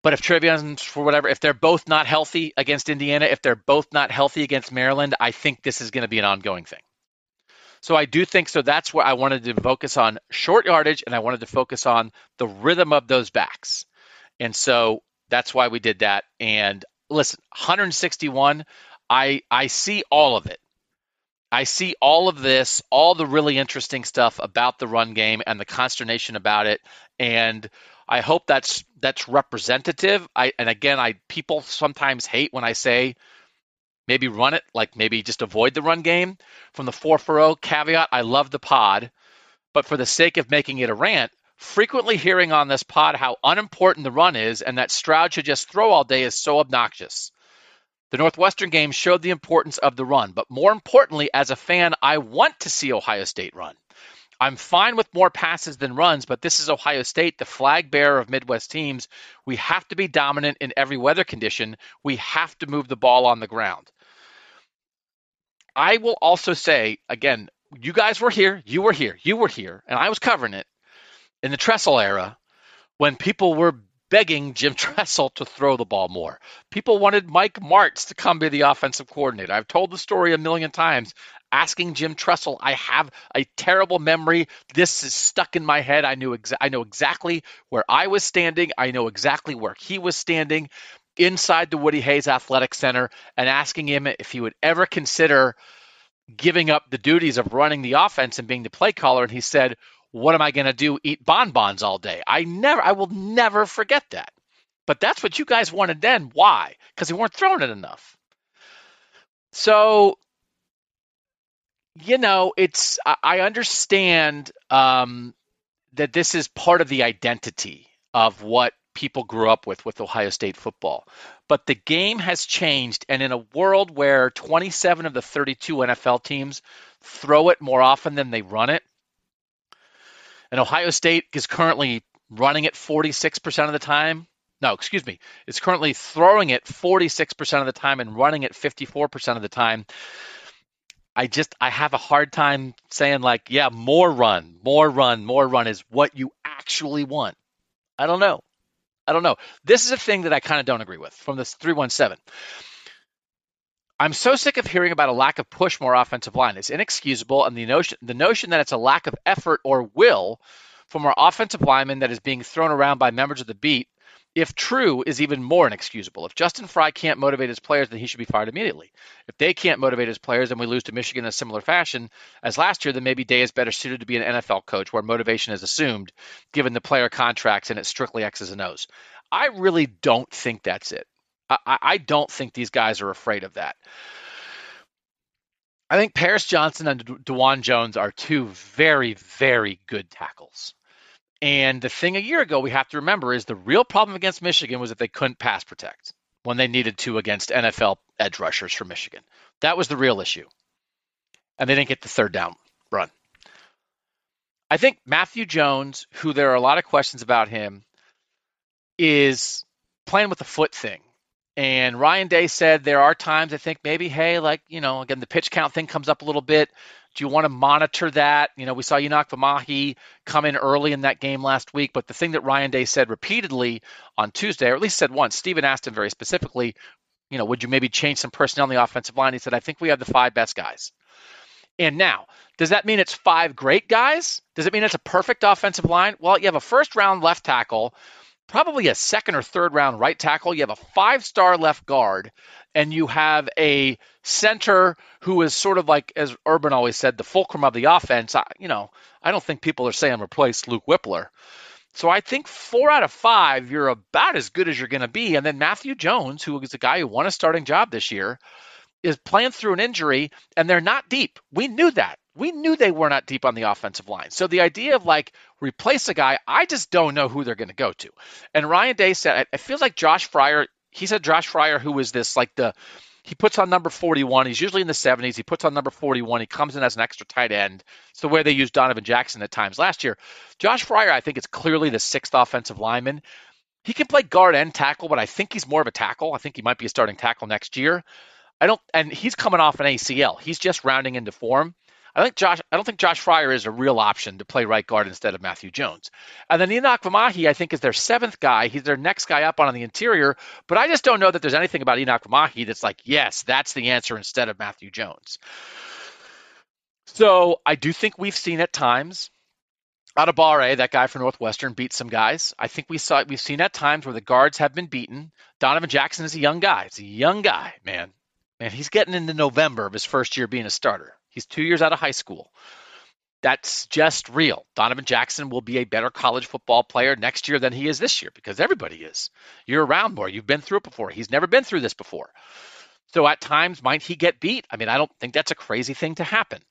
But if TreVeyon, for whatever, if they're both not healthy against Indiana, if they're both not healthy against Maryland, I think this is going to be an ongoing thing. So I do think so. That's where I wanted to focus on short yardage and I wanted to focus on the rhythm of those backs. And so that's why we did that. And listen, 161, I I see all of it. I see all of this, all the really interesting stuff about the run game and the consternation about it. And I hope that's that's representative. I and again, I people sometimes hate when I say maybe run it, like maybe just avoid the run game. From the 4 for 0 caveat, I love the pod, but for the sake of making it a rant, frequently hearing on this pod how unimportant the run is and that Stroud should just throw all day is so obnoxious. The Northwestern game showed the importance of the run, but more importantly, as a fan, I want to see Ohio State run. I'm fine with more passes than runs, but this is Ohio State, the flag bearer of Midwest teams. We have to be dominant in every weather condition. We have to move the ball on the ground. I will also say, again, you guys were here, you were here, you were here, and I was covering it in the Tressel era when people were begging Jim Tressel to throw the ball more. People wanted Mike Martz to come be the offensive coordinator. I've told the story a million times. Asking Jim Tressel, I have a terrible memory. This is stuck in my head. I knew exa- I know exactly where I was standing. I know exactly where he was standing inside the Woody Hayes Athletic Center and asking him if he would ever consider giving up the duties of running the offense and being the play caller. And he said, what am I going to do? Eat bonbons all day? I never, I will never forget that. But that's what you guys wanted then. Why? Because they weren't throwing it enough. So, you know, it's I understand um, that this is part of the identity of what people grew up with with Ohio State football. But the game has changed, and in a world where 27 of the 32 NFL teams throw it more often than they run it, and Ohio State is currently running it 46% of the time. No, excuse me. It's currently throwing it 46% of the time and running it 54% of the time. I just I have a hard time saying like, yeah, more run, more run, more run is what you actually want. I don't know. I don't know. This is a thing that I kind of don't agree with from this 317. I'm so sick of hearing about a lack of push more offensive line. It's inexcusable, and the notion the notion that it's a lack of effort or will from our offensive linemen that is being thrown around by members of the beat, if true, is even more inexcusable. If Justin Frye can't motivate his players, then he should be fired immediately. If they can't motivate his players, and we lose to Michigan in a similar fashion as last year, then maybe Day is better suited to be an NFL coach where motivation is assumed, given the player contracts and it's strictly X's and O's. I really don't think that's it. I, I don't think these guys are afraid of that. I think Paris Johnson and Dawand Jones are two very, very good tackles. And the thing a year ago we have to remember is the real problem against Michigan was that they couldn't pass protect when they needed to against NFL edge rushers from Michigan. That was the real issue. And they didn't get the third down run. I think Matthew Jones, who there are a lot of questions about him, is playing with the foot thing. And Ryan Day said there are times I think maybe, hey, like, you know, again, the pitch count thing comes up a little bit. Do you want to monitor that? You know, we saw Enokk Vimahi come in early in that game last week, but the thing that Ryan Day said repeatedly on Tuesday, or at least said once, Stephen asked him very specifically, you know, would you maybe change some personnel on the offensive line? He said, I think we have the five best guys. And now, does that mean it's five great guys? Does it mean it's a perfect offensive line? Well, you have a first round left tackle probably a second or third round right tackle. You have a five star left guard, and you have a center who is sort of like, as Urban always said, the fulcrum of the offense. I, you know, I don't think people are saying replace Luke Wypler. So I think four out of five, you're about as good as you're going to be. And then Matthew Jones, who is a guy who won a starting job this year, is playing through an injury, and they're not deep. We knew that we knew they were not deep on the offensive line. So the idea of like replace a guy, I just don't know who they're going to go to. And Ryan Day said, it feels like Josh Fryar, He said Josh Fryar, who is this like the he puts on number 41. He's usually in the 70s. He puts on number 41. He comes in as an extra tight end. It's the way they used Donovan Jackson at times last year. Josh Fryar, I think, is clearly the sixth offensive lineman. He can play guard and tackle, but I think he's more of a tackle. I think he might be a starting tackle next year. I don't, and he's coming off an ACL. He's just rounding into form. I think Josh. I don't think Josh Fryar is a real option to play right guard instead of Matthew Jones. And then Enokk Vimahi, I think, is their seventh guy. He's their next guy up on the interior. But I just don't know that there's anything about Enokk Vimahi that's like, yes, that's the answer instead of Matthew Jones. So I do think we've seen at times Adebawore, that guy from Northwestern, beat some guys. I think we saw we've seen at times where the guards have been beaten. Donovan Jackson is a young guy. He's a young guy, man. Man, he's getting into November of his first year being a starter. He's two years out of high school. That's just real. Donovan Jackson will be a better college football player next year than he is this year because everybody is. You're around more. You've been through it before. He's never been through this before. So at times, might he get beat? I mean, I don't think that's a crazy thing to happen.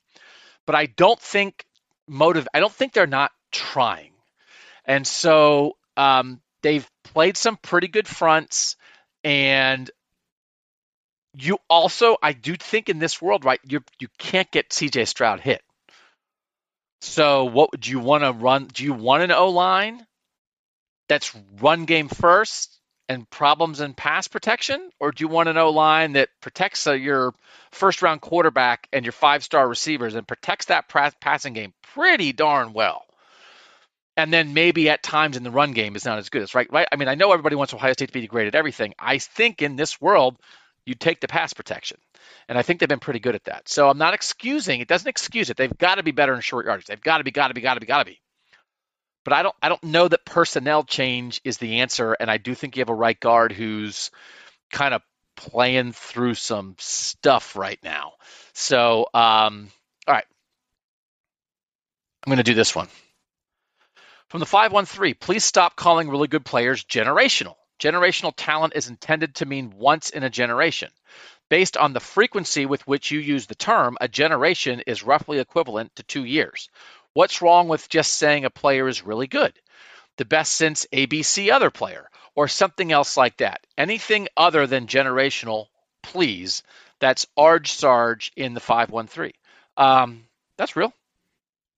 But I don't think motive. I don't think they're not trying. And so um, they've played some pretty good fronts. And you also, I do think in this world, right, you you can't get CJ Stroud hit. So what do you want to run? Do you want an O line that's run game first and problems in pass protection, or do you want an O line that protects uh, your first round quarterback and your five star receivers and protects that passing game pretty darn well? And then maybe at times in the run game is not as good. Right, right. I mean, I know everybody wants Ohio State to be degraded, everything. I think in this world, you take the pass protection. And I think they've been pretty good at that. So I'm not excusing. It doesn't excuse it. They've got to be better in short yardage. They've got to be, got to be, got to be, got to be. But I don't, I don't know that personnel change is the answer. And I do think you have a right guard who's kind of playing through some stuff right now. So, um, all right, I'm to do this one. From the 513, please stop calling really good players generational. Generational talent is intended to mean once in a generation. Based on the frequency with which you use the term, a generation is roughly equivalent to two years. What's wrong with just saying a player is really good? The best since ABC other player, or something else like that. Anything other than generational, please. That's Arj Sarge in the 513. Um, that's real.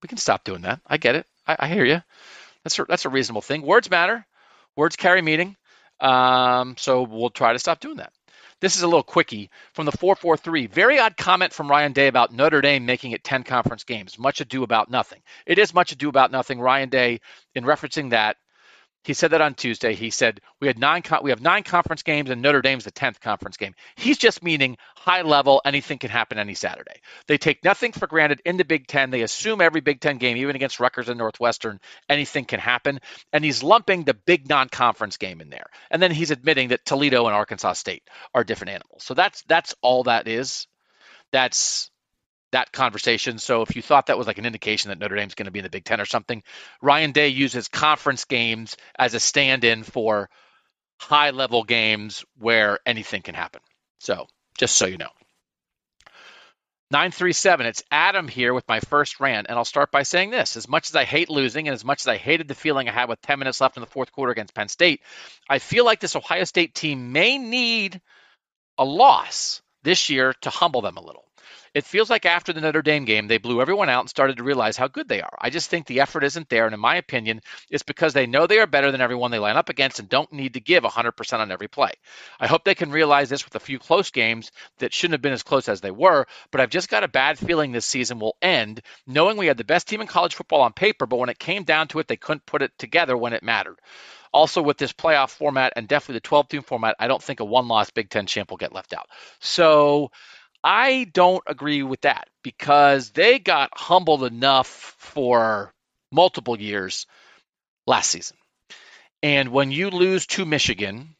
We can stop doing that. I get it. I, I hear you. That's a, that's a reasonable thing. Words matter. Words carry meaning. Um, so we'll try to stop doing that. This is a little quickie from the 443. Very odd comment from Ryan Day about Notre Dame making it 10 conference games. Much ado about nothing. It is much ado about nothing. Ryan Day, in referencing that, he said that on Tuesday. He said we had nine we have nine conference games and Notre Dame's the tenth conference game. He's just meaning high level. Anything can happen any Saturday. They take nothing for granted in the Big Ten. They assume every Big Ten game, even against Rutgers and Northwestern, anything can happen. And he's lumping the big non-conference game in there. And then he's admitting that Toledo and Arkansas State are different animals. So that's that's all that is. That's that conversation. So if you thought that was like an indication that Notre Dame's going to be in the Big Ten or something, Ryan Day uses conference games as a stand-in for high-level games where anything can happen. So just so you know. 937, it's Adam here with my first rant, and I'll start by saying this. As much as I hate losing and as much as I hated the feeling I had with 10 minutes left in the fourth quarter against Penn State, I feel like this Ohio State team may need a loss this year to humble them a little. It feels like after the Notre Dame game, they blew everyone out and started to realize how good they are. I just think the effort isn't there. And in my opinion, it's because they know they are better than everyone they line up against and don't need to give 100% on every play. I hope they can realize this with a few close games that shouldn't have been as close as they were. But I've just got a bad feeling this season will end knowing we had the best team in college football on paper, but when it came down to it, they couldn't put it together when it mattered. Also, with this playoff format and definitely the 12 team format, I don't think a one loss Big Ten champ will get left out. So, I don't agree with that because they got humbled enough for multiple years last season. And when you lose to Michigan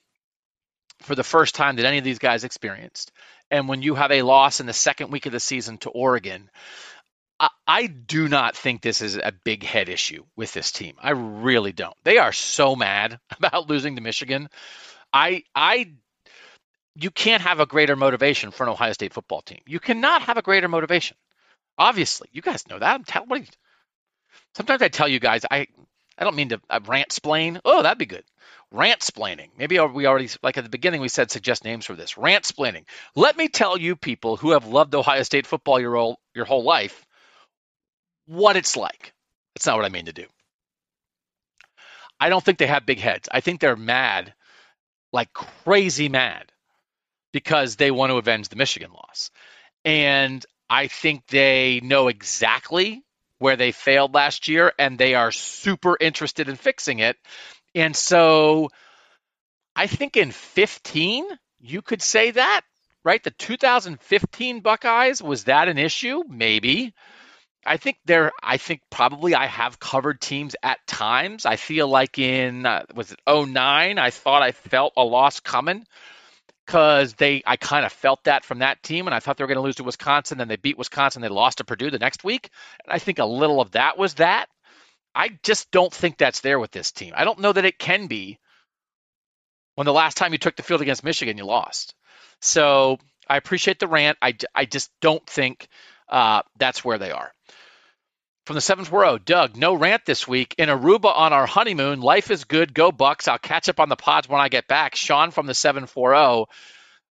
for the first time that any of these guys experienced, and when you have a loss in the second week of the season to Oregon, I, I do not think this is a big head issue with this team. I really don't. They are so mad about losing to Michigan. I I you can't have a greater motivation for an Ohio State football team. You cannot have a greater motivation. Obviously, you guys know that. I'm sometimes I tell you guys, I I don't mean to uh, rant splain. Oh, that'd be good. Rant splaining. Maybe we already like at the beginning we said suggest names for this. Rant splaining. Let me tell you, people who have loved Ohio State football your whole your whole life, what it's like. That's not what I mean to do. I don't think they have big heads. I think they're mad, like crazy mad because they want to avenge the Michigan loss. And I think they know exactly where they failed last year and they are super interested in fixing it. And so I think in 15, you could say that, right? The 2015 Buckeyes, was that an issue? Maybe. I think there. I think probably I have covered teams at times. I feel like in uh, was it 09, I thought I felt a loss coming because they I kind of felt that from that team, and I thought they were going to lose to Wisconsin. Then they beat Wisconsin. They lost to Purdue the next week, and I think a little of that was that. I just don't think that's there with this team. I don't know that it can be when the last time you took the field against Michigan you lost. So I appreciate the rant. I, I just don't think uh, that's where they are. From the seventh row, Doug, no rant this week. In Aruba on our honeymoon, life is good. Go Bucks. I'll catch up on the pods when I get back. Sean from the 740.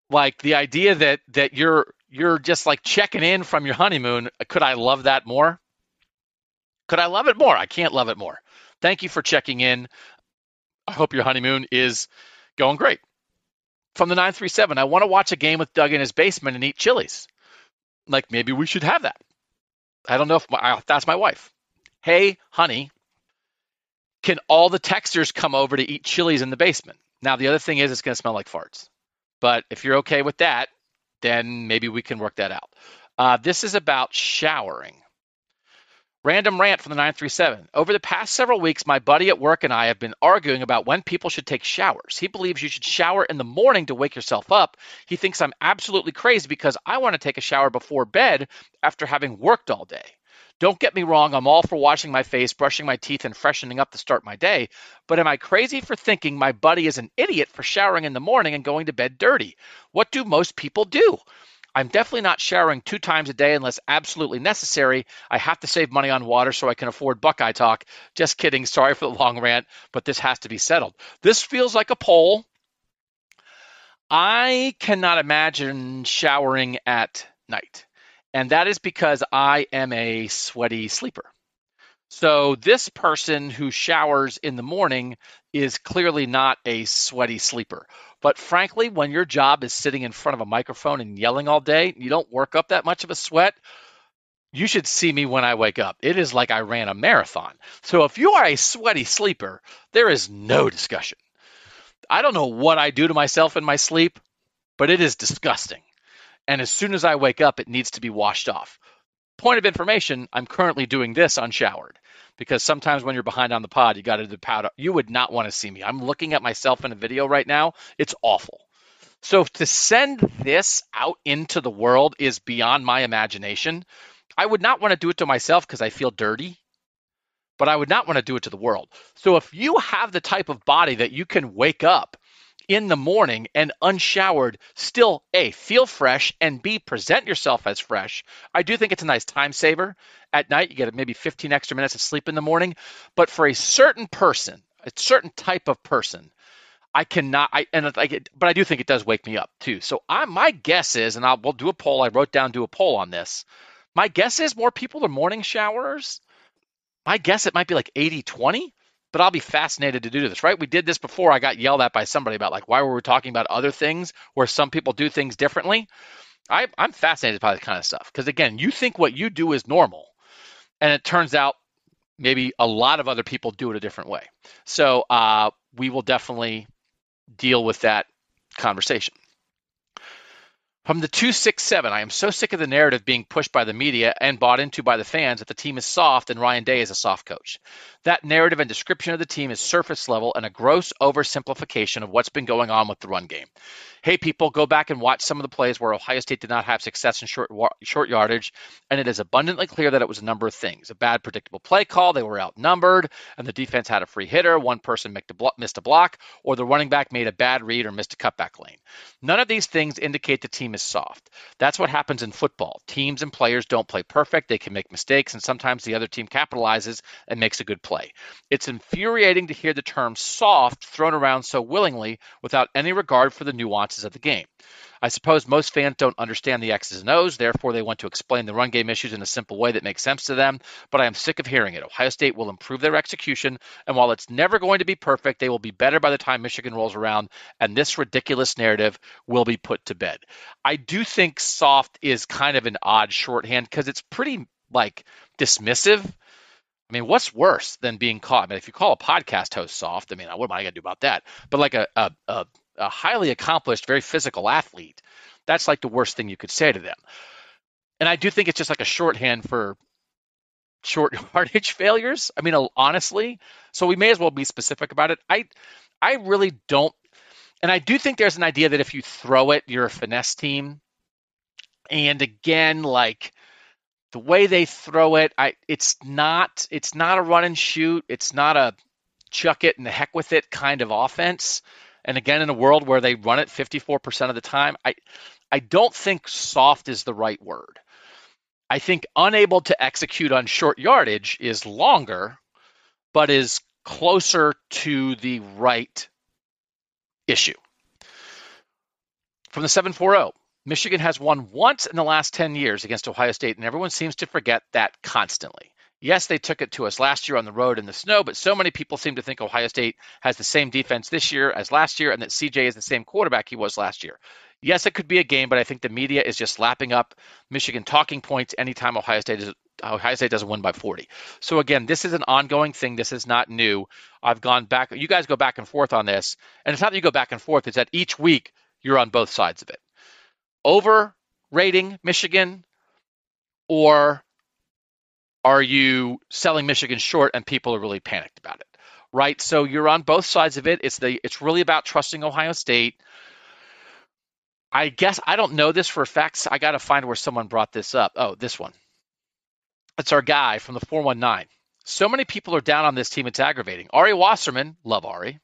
Like the idea that that you're you're just like checking in from your honeymoon. Could I love that more? Could I love it more? I can't love it more. Thank you for checking in. I hope your honeymoon is going great. From the 937, I want to watch a game with Doug in his basement and eat Chili's. Like maybe we should have that. I don't know if my, that's my wife. Hey, honey, can all the texters come over to eat Chili's in the basement? Now, the other thing is it's going to smell like farts. But if you're okay with that, then maybe we can work that out. Uh, this is about showering. Random rant from the 937. Over the past several weeks, my buddy at work and I have been arguing about when people should take showers. He believes you should shower in the morning to wake yourself up. He thinks I'm absolutely crazy because I want to take a shower before bed after having worked all day. Don't get me wrong, I'm all for washing my face, brushing my teeth, and freshening up to start my day. But am I crazy for thinking my buddy is an idiot for showering in the morning and going to bed dirty? What do most people do? I'm definitely not showering two times a day unless absolutely necessary. I have to save money on water so I can afford Buckeye Talk. Just kidding. Sorry for the long rant, but this has to be settled. This feels like a poll. I cannot imagine showering at night. And that is because I am a sweaty sleeper. So this person who showers in the morning is clearly not a sweaty sleeper. But frankly, when your job is sitting in front of a microphone and yelling all day, you don't work up that much of a sweat. You should see me when I wake up. It is like I ran a marathon. So if you are a sweaty sleeper, there is no discussion. I don't know what I do to myself in my sleep, but it is disgusting. And as soon as I wake up, it needs to be washed off. Point of information, I'm currently doing this unshowered because sometimes when you're behind on the pod, you got to do powder. You would not want to see me. I'm looking at myself in a video right now. It's awful. So to send this out into the world is beyond my imagination. I would not want to do it to myself because I feel dirty, but I would not want to do it to the world. So if you have the type of body that you can wake up in the morning and unshowered still a feel fresh and b present yourself as fresh i do think it's a nice time saver at night you get maybe 15 extra minutes of sleep in the morning but for a certain person a certain type of person I cannot. I and I get, but I do think it does wake me up too. So I, my guess is, and I'll we'll do a poll. I wrote down do a poll on this. My guess is more people are morning showers. My guess it might be like 80 20 but I'll be fascinated to do this, right? We did this before. I got yelled at by somebody about like, why were we talking about other things where some people do things differently? I, I'm fascinated by this kind of stuff because again, you think what you do is normal, and it turns out maybe a lot of other people do it a different way. So uh, we will definitely deal with that conversation. From the 267, I am so sick of the narrative being pushed by the media and bought into by the fans that the team is soft and Ryan Day is a soft coach. That narrative and description of the team is surface level and a gross oversimplification of what's been going on with the run game. Hey, people, go back and watch some of the plays where Ohio State did not have success in short short yardage, and it is abundantly clear that it was a number of things: a bad, predictable play call, they were outnumbered, and the defense had a free hitter, one person missed a block, or the running back made a bad read or missed a cutback lane. None of these things indicate the team is soft. That's what happens in football. Teams and players don't play perfect; they can make mistakes, and sometimes the other team capitalizes and makes a good play. It's infuriating to hear the term soft thrown around so willingly without any regard for the nuances of the game. I suppose most fans don't understand the X's and O's, therefore, they want to explain the run game issues in a simple way that makes sense to them. But I am sick of hearing it. Ohio State will improve their execution, and while it's never going to be perfect, they will be better by the time Michigan rolls around, and this ridiculous narrative will be put to bed. I do think soft is kind of an odd shorthand because it's pretty like dismissive. I mean, what's worse than being caught? I mean, if you call a podcast host soft, I mean, what am I going to do about that? But like a, a, a a highly accomplished, very physical athlete, that's like the worst thing you could say to them. And I do think it's just like a shorthand for short yardage failures. I mean, honestly, so we may as well be specific about it. I, I really don't, and I do think there's an idea that if you throw it, you're a finesse team. And again, like the way they throw it, I, it's not, it's not a run and shoot. It's not a chuck it and the heck with it kind of offense. And again, in a world where they run it 54% of the time, I, I don't think soft is the right word. I think unable to execute on short yardage is longer, but is closer to the right issue. From the 740, Michigan has won once in the last 10 years against Ohio State, and everyone seems to forget that constantly. Yes, they took it to us last year on the road in the snow, but so many people seem to think Ohio State has the same defense this year as last year and that CJ is the same quarterback he was last year. Yes, it could be a game, but I think the media is just lapping up Michigan talking points anytime Ohio State is Ohio State doesn't win by 40. So again, this is an ongoing thing. This is not new. I've gone back. You guys go back and forth on this, and it's not that you go back and forth. It's that each week you're on both sides of it. Overrating Michigan or are you selling Michigan short and people are really panicked about it? Right? So you're on both sides of it. It's the it's really about trusting Ohio State. I guess I don't know this for a fact. I got to find where someone brought this up. Oh, this one. It's our guy from the 419. So many people are down on this team, it's aggravating. Ari Wasserman, love Ari,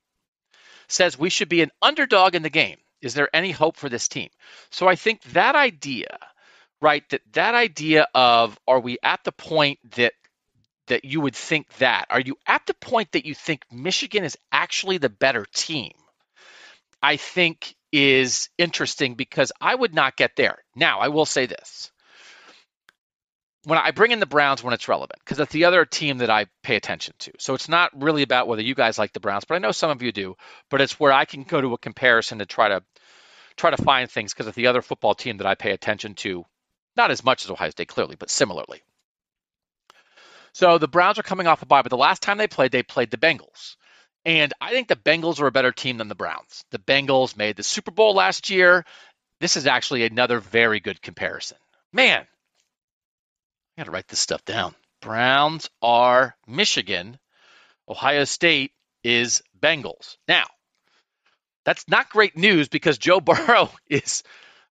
says we should be an underdog in the game. Is there any hope for this team? So I think that idea right that that idea of are we at the point that that you would think that are you at the point that you think michigan is actually the better team i think is interesting because i would not get there now i will say this when I bring in the Browns when it's relevant, because it's the other team that I pay attention to. So it's not really about whether you guys like the Browns, but I know some of you do. But it's where I can go to a comparison to try to try to find things because it's the other football team that I pay attention to not as much as Ohio State, clearly, but similarly. So the Browns are coming off a bye, but the last time they played, they played the Bengals. And I think the Bengals are a better team than the Browns. The Bengals made the Super Bowl last year. This is actually another very good comparison. Man, I got to write this stuff down. Browns are Michigan. Ohio State is Bengals. Now, that's not great news because Joe Burrow is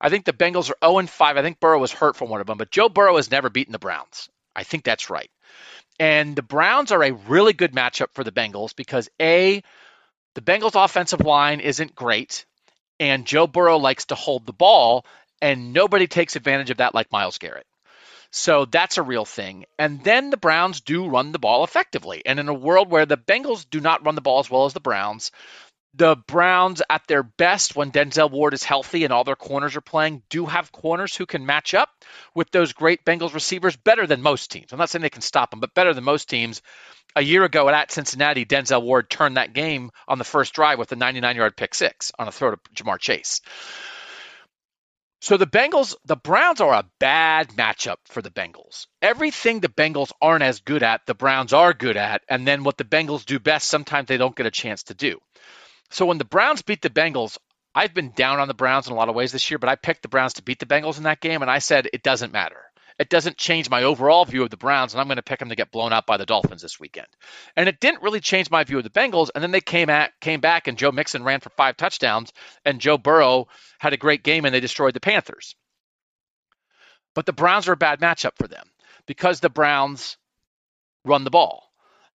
I think the Bengals are 0 5. I think Burrow was hurt from one of them, but Joe Burrow has never beaten the Browns. I think that's right. And the Browns are a really good matchup for the Bengals because A, the Bengals offensive line isn't great, and Joe Burrow likes to hold the ball, and nobody takes advantage of that like Myles Garrett. So that's a real thing. And then the Browns do run the ball effectively. And in a world where the Bengals do not run the ball as well as the Browns, the Browns at their best when Denzel Ward is healthy and all their corners are playing do have corners who can match up with those great Bengals receivers better than most teams. I'm not saying they can stop them, but better than most teams. A year ago at Cincinnati, Denzel Ward turned that game on the first drive with a 99 yard pick six on a throw to Ja'Marr Chase. So the Bengals, the Browns are a bad matchup for the Bengals. Everything the Bengals aren't as good at, the Browns are good at, and then what the Bengals do best, sometimes they don't get a chance to do. So when the Browns beat the Bengals, I've been down on the Browns in a lot of ways this year, but I picked the Browns to beat the Bengals in that game, and I said it doesn't matter. It doesn't change my overall view of the Browns, and I'm going to pick them to get blown out by the Dolphins this weekend. And it didn't really change my view of the Bengals. And then they came at came back, and Joe Mixon ran for five touchdowns, and Joe Burrow had a great game, and they destroyed the Panthers. But the Browns are a bad matchup for them because the Browns run the ball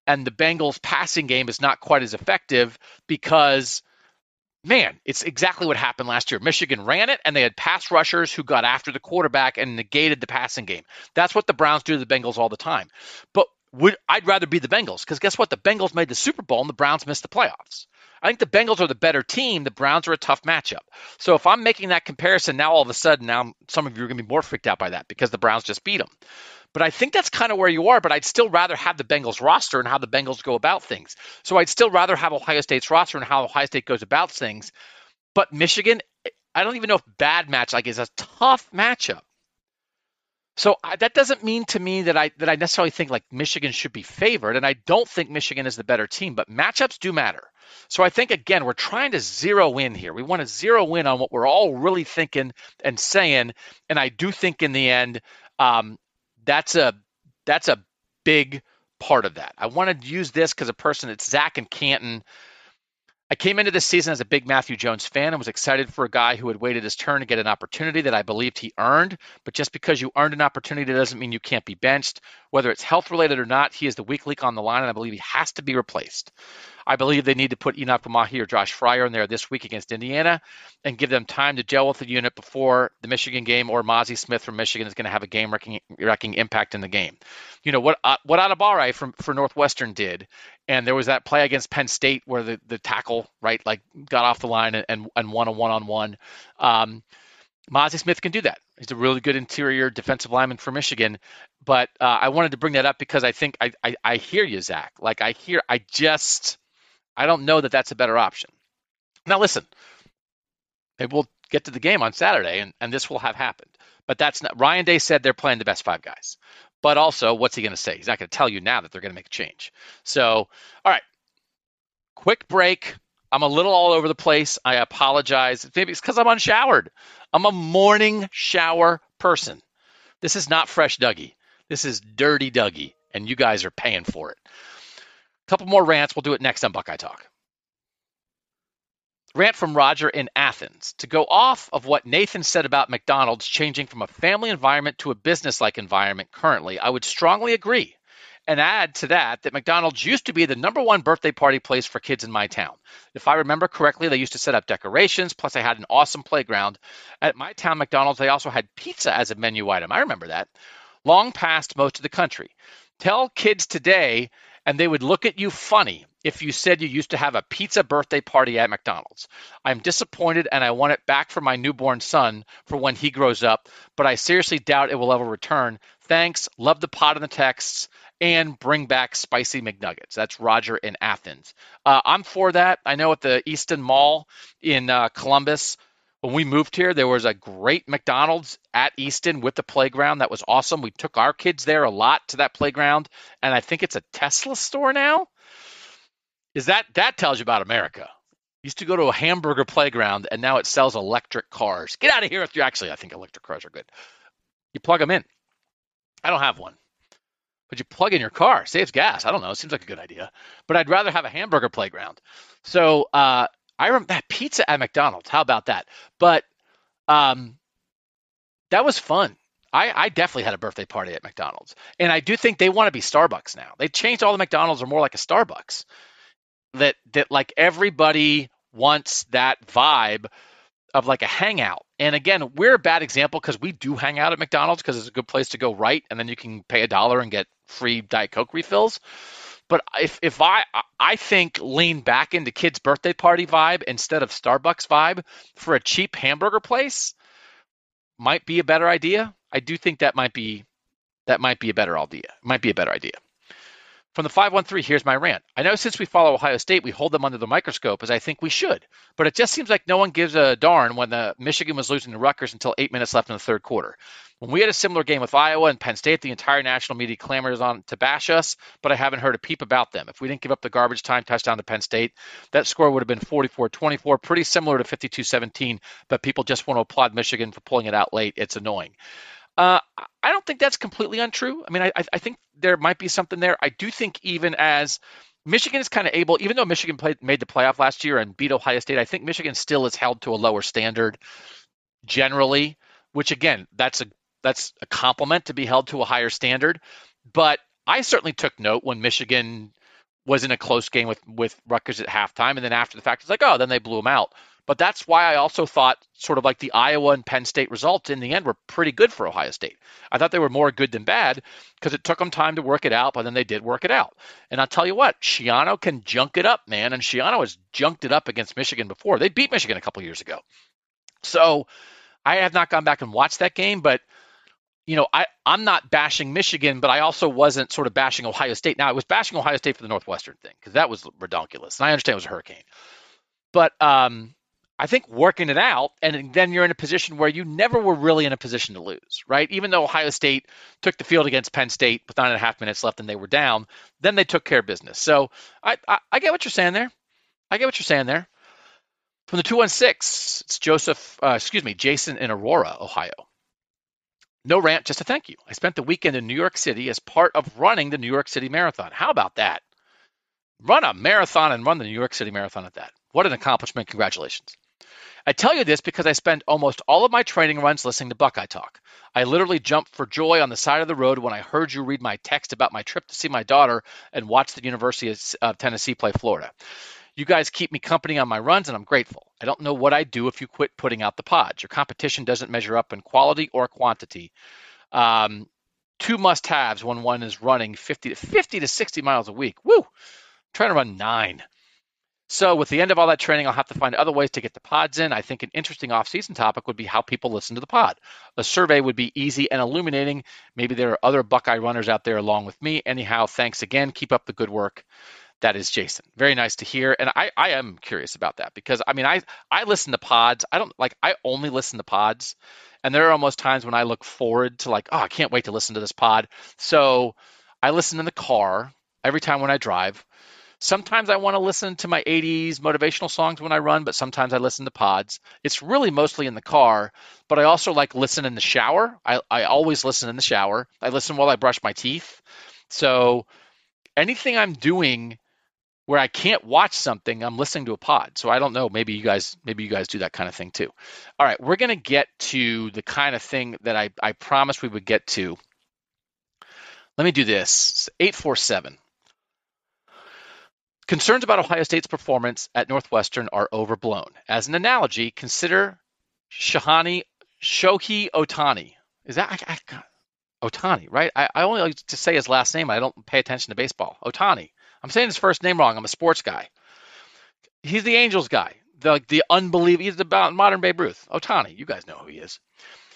and the Bengals passing game is not quite as effective because man, it's exactly what happened last year. Michigan ran it, and they had pass rushers who got after the quarterback and negated the passing game. That's what the Browns do to the Bengals all the time. But would I'd rather be the Bengals because guess what? The Bengals made the Super Bowl and the Browns missed the playoffs. I think the Bengals are the better team. The Browns are a tough matchup. So if I'm making that comparison now, all of a sudden, now some of you are going to be more freaked out by that because the Browns just beat them. But I think that's kind of where you are. But I'd still rather have the Bengals roster and how the Bengals go about things. So I'd still rather have Ohio State's roster and how Ohio State goes about things. But Michigan, I don't even know if bad match like is a tough matchup. So I, that doesn't mean to me that I that I necessarily think like Michigan should be favored, and I don't think Michigan is the better team. But matchups do matter. So I think again we're trying to zero in here. We want to zero in on what we're all really thinking and saying, and I do think in the end um, that's a that's a big part of that. I want to use this because a person, it's Zach and Canton I came into this season as a big Matthew Jones fan and was excited for a guy who had waited his turn to get an opportunity that I believed he earned. But just because you earned an opportunity doesn't mean you can't be benched. Whether it's health related or not, he is the weak link on the line, and I believe he has to be replaced. I believe they need to put Enoch Mahi or Josh Fryar in there this week against Indiana and give them time to gel with the unit before the Michigan game or Mazi Smith from Michigan is going to have a game wrecking, wrecking impact in the game. You know what uh, what Adebawore from for Northwestern did, and there was that play against Penn State where the, the tackle right like got off the line and and, won a one on one. Um, Mazi Smith can do that. He's a really good interior defensive lineman for Michigan. But uh, I wanted to bring that up because I think I, I, I hear you, Zach. Like I hear, I just I don't know that that's a better option. Now, listen, maybe we'll get to the game on Saturday and, and this will have happened. But that's not, Ryan Day said they're playing the best five guys. But also, what's he going to say? He's not going to tell you now that they're going to make a change. So, all right, quick break. I'm a little all over the place. I apologize. Maybe it's because I'm unshowered. I'm a morning shower person. This is not fresh Dougie. This is dirty Dougie, and you guys are paying for it couple more rants. We'll do it next on Buckeye Talk. Rant from Roger in Athens. To go off of what Nathan said about McDonald's changing from a family environment to a business like environment currently, I would strongly agree. And add to that that McDonald's used to be the number one birthday party place for kids in my town. If I remember correctly, they used to set up decorations, plus, they had an awesome playground. At my town McDonald's, they also had pizza as a menu item. I remember that. Long past most of the country. Tell kids today and they would look at you funny if you said you used to have a pizza birthday party at McDonald's. I'm disappointed and I want it back for my newborn son for when he grows up, but I seriously doubt it will ever return. Thanks. Love the pot and the texts and bring back spicy McNuggets. That's Roger in Athens. Uh, I'm for that. I know at the Easton Mall in uh, Columbus, when we moved here, there was a great McDonald's at Easton with the playground. That was awesome. We took our kids there a lot to that playground, and I think it's a Tesla store now. Is that that tells you about America? Used to go to a hamburger playground, and now it sells electric cars. Get out of here if you actually. I think electric cars are good. You plug them in. I don't have one, but you plug in your car, saves gas. I don't know. It seems like a good idea, but I'd rather have a hamburger playground. So uh, I remember that pizza at McDonald's. How about that? But um, that was fun. I, I, definitely had a birthday party at McDonald's, and I do think they want to be Starbucks now. They changed all the McDonald's are more like a Starbucks. That that like everybody wants that vibe of like a hangout. And again, we're a bad example because we do hang out at McDonald's because it's a good place to go right, and then you can pay a dollar and get free Diet Coke refills. But if if I I think lean back into kids' birthday party vibe instead of Starbucks vibe for a cheap hamburger place might be a better idea. I do think that might be that might be a better idea. Might be a better idea. From the 513, here's my rant. I know since we follow Ohio State, we hold them under the microscope, as I think we should. But it just seems like no one gives a darn when the Michigan was losing to Rutgers until eight minutes left in the third quarter. When we had a similar game with Iowa and Penn State, the entire national media clamors on to bash us, but I haven't heard a peep about them. If we didn't give up the garbage time touchdown to Penn State, that score would have been 44-24, pretty similar to 52-17, but people just want to applaud Michigan for pulling it out late. It's annoying. Uh, I don't think that's completely untrue. I mean, I, I think there might be something there. I do think even as Michigan is kind of able, even though Michigan played, made the playoff last year and beat Ohio State, I think Michigan still is held to a lower standard generally. Which again, that's a that's a compliment to be held to a higher standard. But I certainly took note when Michigan was in a close game with with Rutgers at halftime, and then after the fact, it's like, oh, then they blew them out. But that's why I also thought sort of like the Iowa and Penn State results in the end were pretty good for Ohio State. I thought they were more good than bad because it took them time to work it out, but then they did work it out. And I'll tell you what, Schiano can junk it up, man. And Schiano has junked it up against Michigan before. They beat Michigan a couple years ago. So I have not gone back and watched that game, but you know, I, I'm not bashing Michigan, but I also wasn't sort of bashing Ohio State. Now, I was bashing Ohio State for the Northwestern thing because that was ridiculous. And I understand it was a hurricane. But um, I think working it out, and then you're in a position where you never were really in a position to lose, right? Even though Ohio State took the field against Penn State with nine and a half minutes left and they were down, then they took care of business. So I, I, I get what you're saying there. I get what you're saying there. From the 216, it's Joseph, uh, excuse me, Jason in Aurora, Ohio. No rant, just a thank you. I spent the weekend in New York City as part of running the New York City Marathon. How about that? Run a marathon and run the New York City Marathon at that. What an accomplishment. Congratulations. I tell you this because I spend almost all of my training runs listening to Buckeye Talk. I literally jumped for joy on the side of the road when I heard you read my text about my trip to see my daughter and watch the University of Tennessee play Florida. You guys keep me company on my runs, and I'm grateful. I don't know what I'd do if you quit putting out the pods. Your competition doesn't measure up in quality or quantity. Um, two must-haves when one is running 50 to 50 to 60 miles a week. Woo! I'm trying to run nine. So with the end of all that training, I'll have to find other ways to get the pods in. I think an interesting off-season topic would be how people listen to the pod. A survey would be easy and illuminating. Maybe there are other Buckeye runners out there along with me. Anyhow, thanks again. Keep up the good work that is Jason. Very nice to hear. And I, I am curious about that because I mean I I listen to pods. I don't like I only listen to pods. And there are almost times when I look forward to like, oh, I can't wait to listen to this pod. So I listen in the car every time when I drive. Sometimes I want to listen to my 80s motivational songs when I run, but sometimes I listen to pods. It's really mostly in the car, but I also like listen in the shower. I, I always listen in the shower. I listen while I brush my teeth. So anything I'm doing where I can't watch something, I'm listening to a pod. So I don't know. Maybe you guys, maybe you guys do that kind of thing too. All right, we're gonna get to the kind of thing that I, I promised we would get to. Let me do this. 847. Concerns about Ohio State's performance at Northwestern are overblown. As an analogy, consider Shahani Shohei Ohtani. Is that I, I, Ohtani, right? I, I only like to say his last name. I don't pay attention to baseball. Ohtani. I'm saying his first name wrong. I'm a sports guy. He's the Angels guy. The the unbelievable. He's the modern Babe Ruth. Ohtani. You guys know who he is.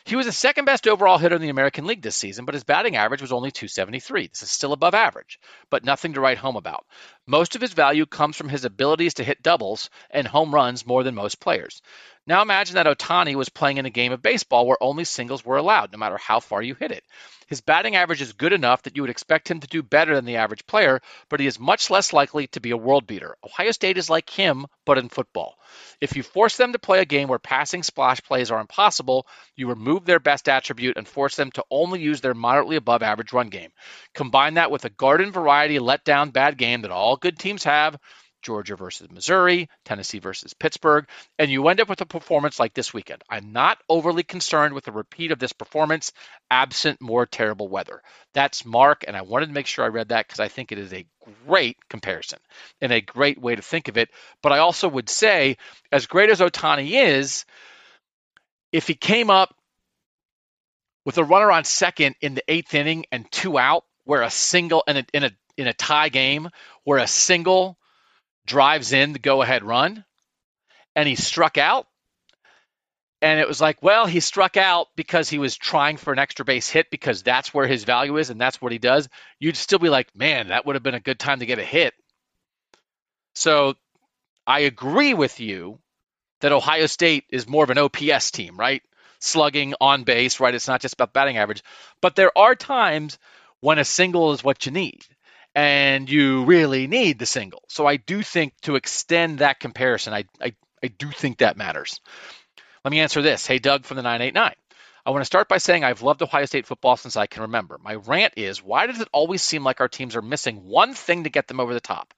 He was the second best overall hitter in the American League this season, but his batting average was only 273. This is still above average, but nothing to write home about. Most of his value comes from his abilities to hit doubles and home runs more than most players. Now imagine that Ohtani was playing in a game of baseball where only singles were allowed, no matter how far you hit it. His batting average is good enough that you would expect him to do better than the average player, but he is much less likely to be a world beater. Ohio State is like him, but in football. If you force them to play a game where passing splash plays are impossible, you remove their best attribute and force them to only use their moderately above average run game. Combine that with a garden variety letdown bad game that all good teams have, Georgia versus Missouri, Tennessee versus Pittsburgh, and you end up with a performance like this weekend. I'm not overly concerned with a repeat of this performance absent more terrible weather. That's Mark, and I wanted to make sure I read that because I think it is a great comparison and a great way to think of it. But I also would say, as great as Ohtani is, if he came up with a runner on second in the eighth inning and two out, where a single in a in a in a tie game where a single drives in the go ahead run and he struck out. And it was like, well, he struck out because he was trying for an extra base hit because that's where his value is and that's what he does. You'd still be like, man, that would have been a good time to get a hit. So I agree with you that Ohio State is more of an OPS team, right? Slugging on base, right? It's not just about batting average. But there are times when a single is what you need and you really need the single. So I do think to extend that comparison, I, I, I do think that matters. Let me answer this. Hey, Doug from the 989. I want to start by saying I've loved Ohio State football since I can remember. My rant is why does it always seem like our teams are missing one thing to get them over the top?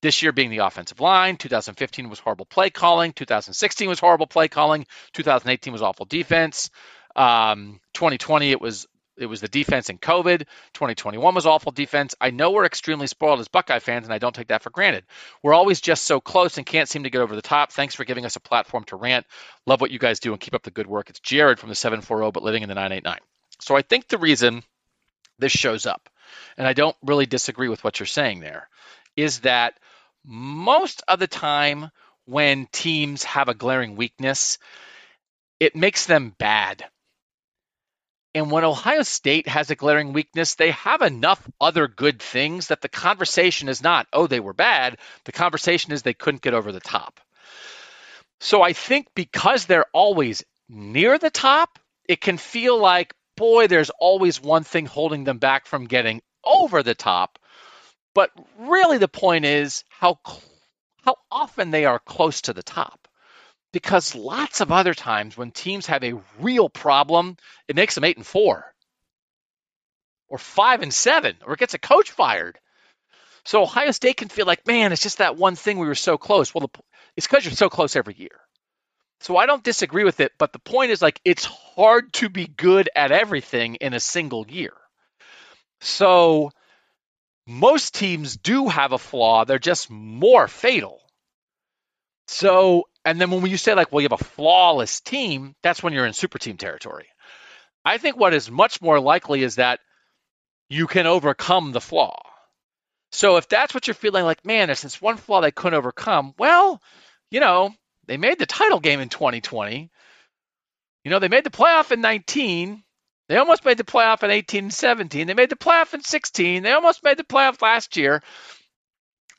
This year being the offensive line, 2015 was horrible play calling, 2016 was horrible play calling, 2018 was awful defense, um, 2020 it was it was the defense in COVID. 2021 was awful defense. I know we're extremely spoiled as Buckeye fans, and I don't take that for granted. We're always just so close and can't seem to get over the top. Thanks for giving us a platform to rant. Love what you guys do and keep up the good work. It's Jared from the 740, but living in the 989. So I think the reason this shows up, and I don't really disagree with what you're saying there, is that most of the time when teams have a glaring weakness, it makes them bad. And when Ohio State has a glaring weakness, they have enough other good things that the conversation is not, oh, they were bad. The conversation is they couldn't get over the top. So I think because they're always near the top, it can feel like, boy, there's always one thing holding them back from getting over the top. But really, the point is how how often they are close to the top. Because lots of other times when teams have a real problem, it makes them eight and four, or five and seven, or it gets a coach fired. So Ohio State can feel like, man, it's just that one thing we were so close. Well, it's because you're so close every year. So I don't disagree with it, but the point is like it's hard to be good at everything in a single year. So most teams do have a flaw, they're just more fatal. So, and then when you say like, well, you have a flawless team, that's when you're in super team territory. I think what is much more likely is that you can overcome the flaw. So if that's what you're feeling like, man, there's this one flaw they couldn't overcome, well, you know, they made the title game in 2020. You know, they made the playoff in 19. They almost made the playoff in 18 and 17. They made the playoff in 16. They almost made the playoff last year.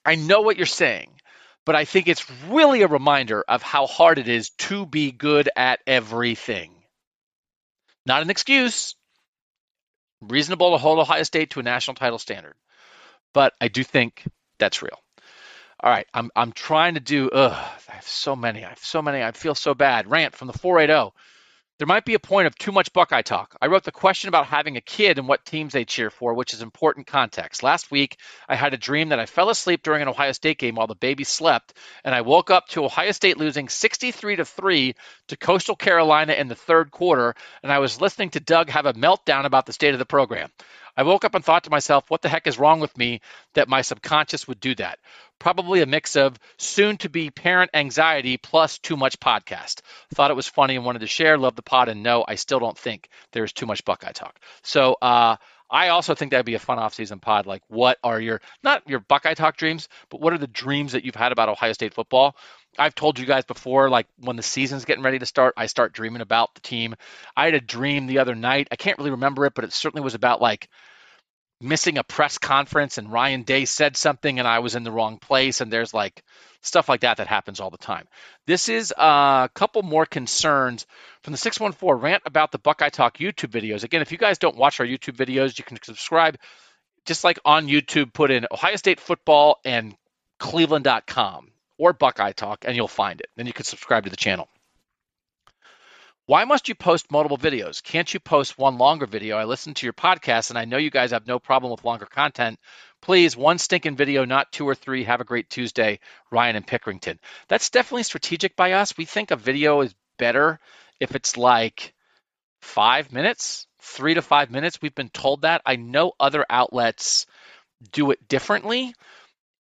I know what you're saying, but I think it's really a reminder of how hard it is to be good at everything. Not an excuse. Reasonable to hold Ohio State to a national title standard. But I do think that's real. All right, I'm I'm trying to do. Ugh, I have so many. I have so many. I feel so bad. Rant from the 480. There might be a point of too much Buckeye talk. I wrote the question about having a kid and what teams they cheer for, which is important context. Last week, I had a dream that I fell asleep during an Ohio State game while the baby slept, and I woke up to Ohio State losing 63 to 3 to Coastal Carolina in the third quarter, and I was listening to Doug have a meltdown about the state of the program. I woke up and thought to myself, what the heck is wrong with me that my subconscious would do that? Probably a mix of soon to be parent anxiety plus too much podcast. Thought it was funny and wanted to share. Love the pod. And no, I still don't think there's too much Buckeye talk. So, uh, I also think that'd be a fun off-season pod. Like, what are your not your Buckeye talk dreams, but what are the dreams that you've had about Ohio State football? I've told you guys before, like when the season's getting ready to start, I start dreaming about the team. I had a dream the other night. I can't really remember it, but it certainly was about like missing a press conference and Ryan Day said something and I was in the wrong place. And there's like stuff like that that happens all the time. This is uh, a couple more concerns from the 614 rant about the Buckeye Talk YouTube videos. Again, if you guys don't watch our YouTube videos, you can subscribe just like on YouTube, put in Ohio State football and cleveland.com or Buckeye Talk, and you'll find it. Then you can subscribe to the channel. Why must you post multiple videos? Can't you post one longer video? I listen to your podcast and I know you guys have no problem with longer content. Please, one stinking video, not two or three. Have a great Tuesday, Ryan and Pickerington. That's definitely strategic by us. We think a video is better if it's like five minutes, three to five minutes. We've been told that. I know other outlets do it differently.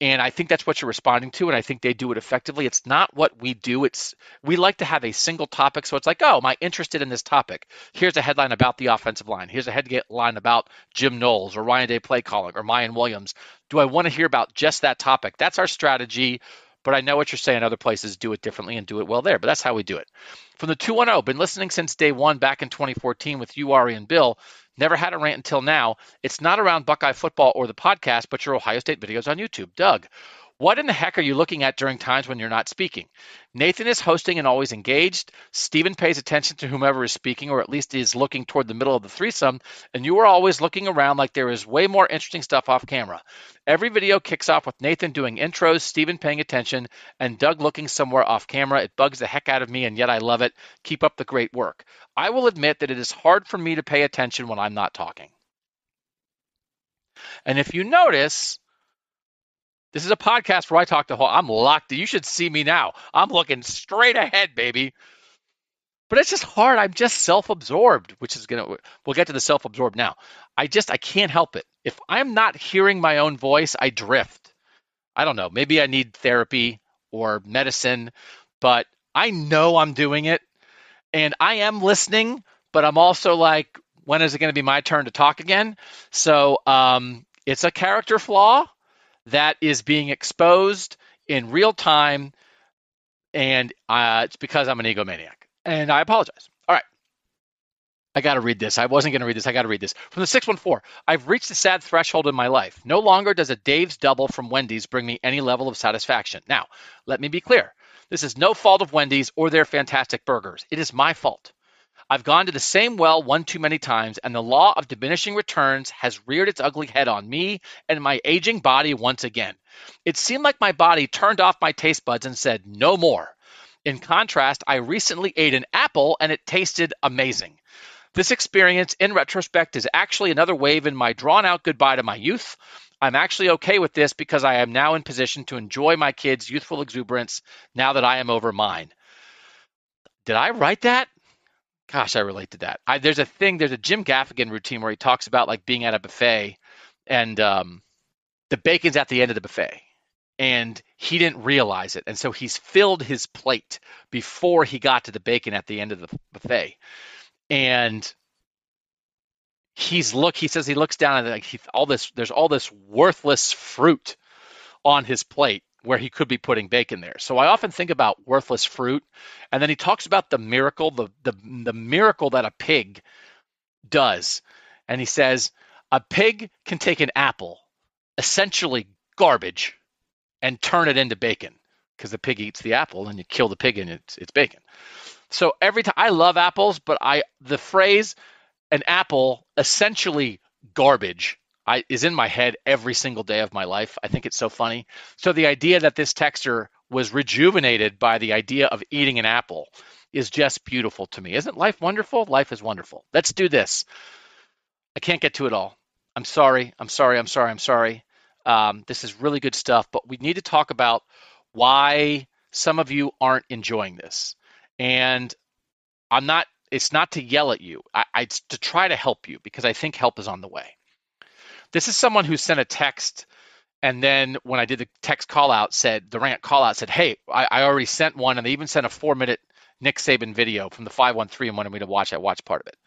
And I think that's what you're responding to, and I think they do it effectively. It's not what we do. It's we like to have a single topic. So it's like, oh, am I interested in this topic? Here's a headline about the offensive line. Here's a headline about Jim Knowles or Ryan Day play calling or Miyan Williams. Do I want to hear about just that topic? That's our strategy. But I know what you're saying. Other places do it differently and do it well there. But that's how we do it. From the 210, been listening since day one back in 2014 with you, Ari, and Bill. Never had a rant until now. It's not around Buckeye football or the podcast, but your Ohio State videos on YouTube. Doug, what in the heck are you looking at during times when you're not speaking? Nathan is hosting and always engaged. Stephen pays attention to whomever is speaking, or at least is looking toward the middle of the threesome. And you are always looking around like there is way more interesting stuff off camera. Every video kicks off with Nathan doing intros, Stephen paying attention, and Doug looking somewhere off camera. It bugs the heck out of me, and yet I love it. Keep up the great work. I will admit that it is hard for me to pay attention when I'm not talking. And if you notice, this is a podcast where I talk to. I'm locked. You should see me now. I'm looking straight ahead, baby. but it's just hard. I'm just self-absorbed, which is gonna. We'll get to the self-absorbed now. I just I can't help it. If I'm not hearing my own voice, I drift. I don't know. Maybe I need therapy or medicine, but I know I'm doing it, and I am listening. But I'm also like, when is it going to be my turn to talk again? So um, it's a character flaw that is being exposed in real time, and uh, it's because I'm an egomaniac and I apologize. All right. I got to read this. I wasn't going to read this. I got to read this. From the 614, I've reached a sad threshold in my life. No longer does a Dave's double from Wendy's bring me any level of satisfaction. Now, let me be clear. This is no fault of Wendy's or their fantastic burgers. It is my fault. I've gone to the same well one too many times, and the law of diminishing returns has reared its ugly head on me and my aging body once again. It seemed like my body turned off my taste buds and said, no more. In contrast, I recently ate an apple and it tasted amazing. This experience, in retrospect, is actually another wave in my drawn out goodbye to my youth. I'm actually okay with this because I am now in position to enjoy my kids' youthful exuberance now that I am over mine. Did I write that? Gosh, I relate to that. I, there's a thing, there's a Jim Gaffigan routine where he talks about like being at a buffet and um, the bacon's at the end of the buffet and he didn't realize it. And so he's filled his plate before he got to the bacon at the end of the buffet. And he's look he says he looks down at like he, all this there's all this worthless fruit on his plate where he could be putting bacon there. So I often think about worthless fruit and then he talks about the miracle the the the miracle that a pig does. And he says a pig can take an apple, essentially garbage, and turn it into bacon because the pig eats the apple and you kill the pig and it's it's bacon. So every time I love apples, but I the phrase an apple essentially garbage I, is in my head every single day of my life. I think it's so funny. So the idea that this texture was rejuvenated by the idea of eating an apple is just beautiful to me. Isn't life wonderful? Life is wonderful. Let's do this. I can't get to it all. I'm sorry. I'm sorry. I'm sorry. I'm sorry. Um, this is really good stuff, but we need to talk about why some of you aren't enjoying this. And I'm not, it's not to yell at you, I, I, it's to try to help you because I think help is on the way. This is someone who sent a text and then when I did the text call out, said the rant call out said, Hey, I, I already sent one, and they even sent a four minute Nick Saban video from the 513 and wanted me to watch. I watched part of it.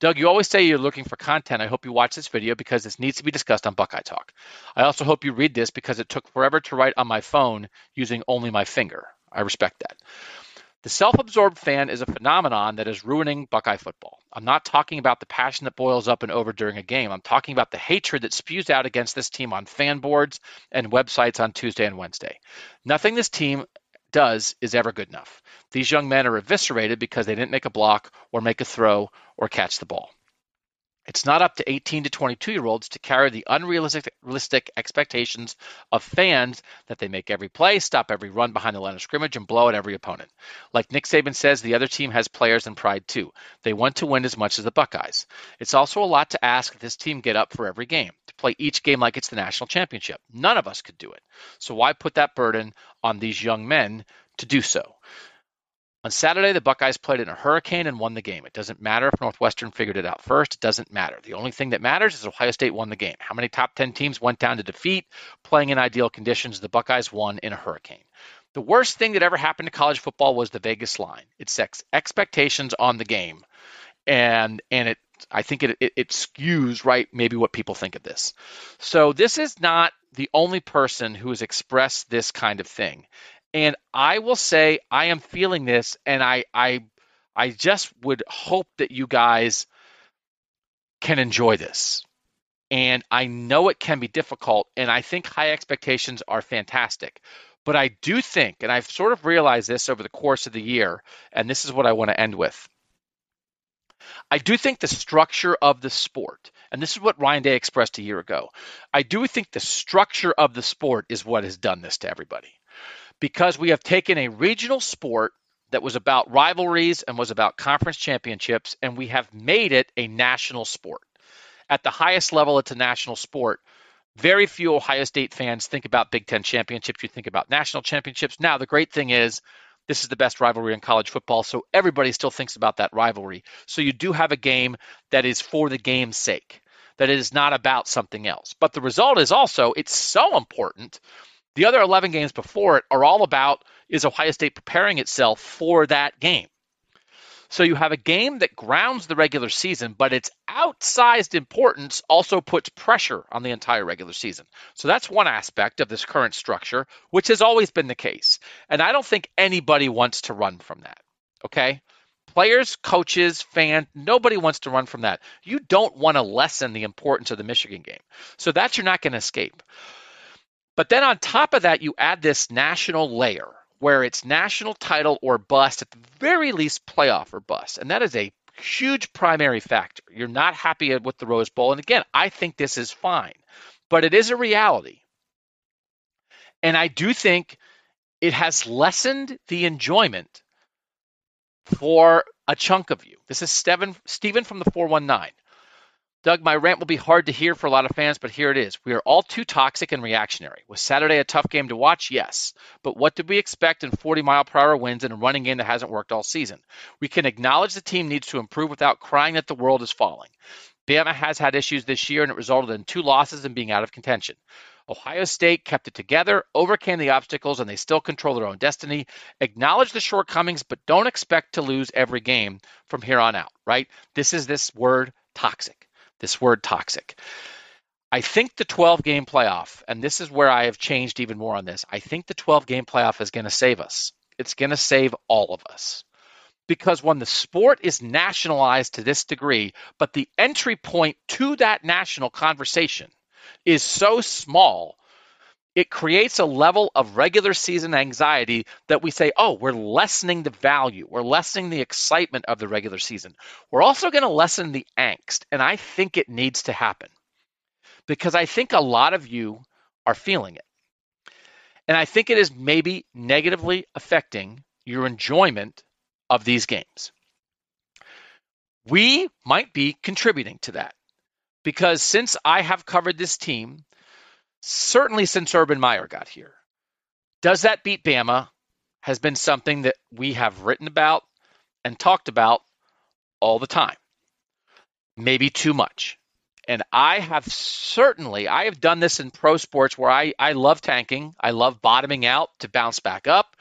Doug, you always say you're looking for content. I hope you watch this video because this needs to be discussed on Buckeye Talk. I also hope you read this because it took forever to write on my phone using only my finger. I respect that. The self absorbed fan is a phenomenon that is ruining Buckeye football. I'm not talking about the passion that boils up and over during a game. I'm talking about the hatred that spews out against this team on fan boards and websites on Tuesday and Wednesday. Nothing this team does is ever good enough. These young men are eviscerated because they didn't make a block or make a throw or catch the ball. It's not up to 18 to 22 year olds to carry the unrealistic expectations of fans that they make every play, stop every run behind the line of scrimmage, and blow at every opponent. Like Nick Saban says, the other team has players and pride too. They want to win as much as the Buckeyes. It's also a lot to ask this team get up for every game, to play each game like it's the national championship. None of us could do it. So why put that burden on these young men to do so? On Saturday, the Buckeyes played in a hurricane and won the game. It doesn't matter if Northwestern figured it out first. It doesn't matter. The only thing that matters is Ohio State won the game. How many top 10 teams went down to defeat? Playing in ideal conditions, the Buckeyes won in a hurricane. The worst thing that ever happened to college football was the Vegas line. It sets expectations on the game. And and it I think it, it, it skews right maybe what people think of this. So this is not the only person who has expressed this kind of thing. And I will say I am feeling this, and I I I just would hope that you guys can enjoy this. And I know it can be difficult, and I think high expectations are fantastic. But I do think, and I've sort of realized this over the course of the year, and this is what I want to end with. I do think the structure of the sport, and this is what Ryan Day expressed a year ago, I do think the structure of the sport is what has done this to everybody because we have taken a regional sport that was about rivalries and was about conference championships, and we have made it a national sport. At the highest level, it's a national sport. Very few Ohio State fans think about Big Ten championships. You think about national championships. Now, the great thing is this is the best rivalry in college football, so everybody still thinks about that rivalry. So you do have a game that is for the game's sake, that is not about something else. But the result is also it's so important. The other 11 games before it are all about is Ohio State preparing itself for that game. So you have a game that grounds the regular season, but its outsized importance also puts pressure on the entire regular season. So that's one aspect of this current structure, which has always been the case. And I don't think anybody wants to run from that. Okay? Players, coaches, fans, nobody wants to run from that. You don't want to lessen the importance of the Michigan game. So that you're not going to escape. But then on top of that, you add this national layer where it's national title or bust, at the very least playoff or bust. And that is a huge primary factor. You're not happy with the Rose Bowl. And again, I think this is fine, but it is a reality. And I do think it has lessened the enjoyment for a chunk of you. This is Steven, Stephen from the 419. Doug, my rant will be hard to hear for a lot of fans, but here it is. We are all too toxic and reactionary. Was Saturday a tough game to watch? Yes. But what did we expect in 40 mile per hour winds and a running game that hasn't worked all season? We can acknowledge the team needs to improve without crying that the world is falling. Bama has had issues this year, and it resulted in two losses and being out of contention. Ohio State kept it together, overcame the obstacles, and they still control their own destiny. Acknowledge the shortcomings, but don't expect to lose every game from here on out, right? This is this word toxic this word toxic. I think the 12 game playoff, and this is where I have changed even more on this. I think the 12 game playoff is going to save us. It's going to save all of us. Because when the sport is nationalized to this degree, but the entry point to that national conversation is so small it creates a level of regular season anxiety that we say, oh, we're lessening the value, we're lessening the excitement of the regular season. We're also going to lessen the angst. And I think it needs to happen because I think a lot of you are feeling it. And I think it is maybe negatively affecting your enjoyment of these games. We might be contributing to that because since I have covered this team certainly since Urban Meyer got here. Does that beat Bama has been something that we have written about and talked about all the time. Maybe too much. And I have certainly, I have done this in pro sports where I, I love tanking. I love bottoming out to bounce back up,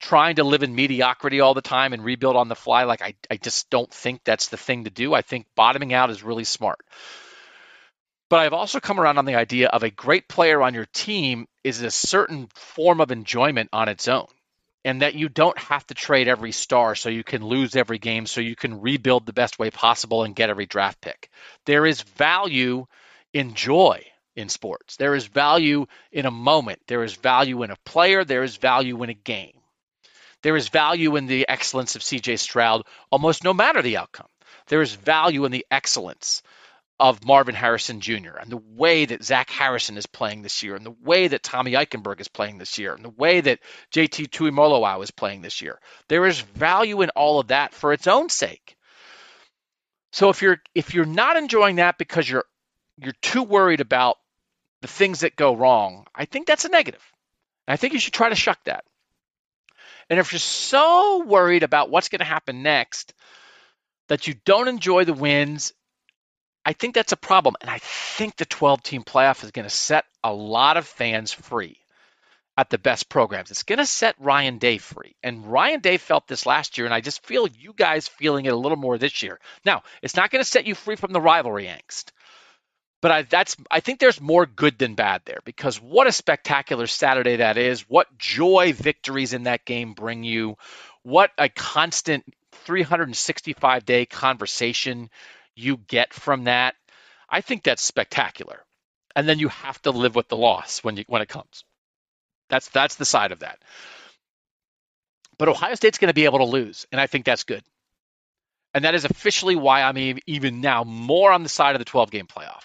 trying to live in mediocrity all the time and rebuild on the fly. Like, I, I just don't think that's the thing to do. I think bottoming out is really smart. But I've also come around on the idea of a great player on your team is a certain form of enjoyment on its own. And that you don't have to trade every star so you can lose every game, so you can rebuild the best way possible and get every draft pick. There is value in joy in sports. There is value in a moment. There is value in a player. There is value in a game. There is value in the excellence of CJ Stroud almost no matter the outcome. There is value in the excellence of Marvin Harrison Jr. and the way that Zach Harrison is playing this year and the way that Tommy Eichenberg is playing this year and the way that JT Tuimoloau is playing this year. There is value in all of that for its own sake. So if you're if you're not enjoying that because you're you're too worried about the things that go wrong, I think that's a negative. I think you should try to shuck that. And if you're so worried about what's going to happen next that you don't enjoy the wins I think that's a problem. And I think the 12 team playoff is going to set a lot of fans free at the best programs. It's going to set Ryan Day free. And Ryan Day felt this last year, and I just feel you guys feeling it a little more this year. Now, it's not going to set you free from the rivalry angst. But I, that's I think there's more good than bad there because what a spectacular Saturday that is. What joy victories in that game bring you. What a constant 365 day conversation you get from that, I think that's spectacular. And then you have to live with the loss when you when it comes. That's that's the side of that. But Ohio State's going to be able to lose, and I think that's good. And that is officially why I'm even now more on the side of the 12 game playoff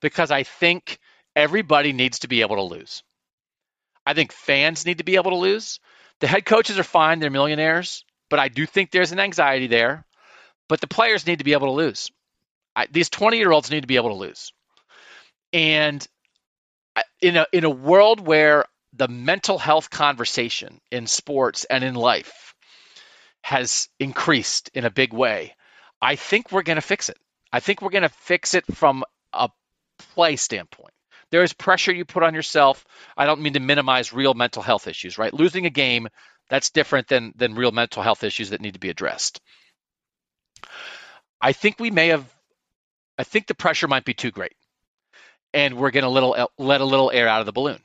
because I think everybody needs to be able to lose. I think fans need to be able to lose. The head coaches are fine, they're millionaires, but I do think there's an anxiety there. But the players need to be able to lose. I, these 20 year olds need to be able to lose. And in a in a world where the mental health conversation in sports and in life has increased in a big way, I think we're going to fix it. I think we're going to fix it from a play standpoint. There is pressure you put on yourself. I don't mean to minimize real mental health issues, right? Losing a game, that's different than than real mental health issues that need to be addressed. I think we may have I think the pressure might be too great. And we're going to little let a little air out of the balloon.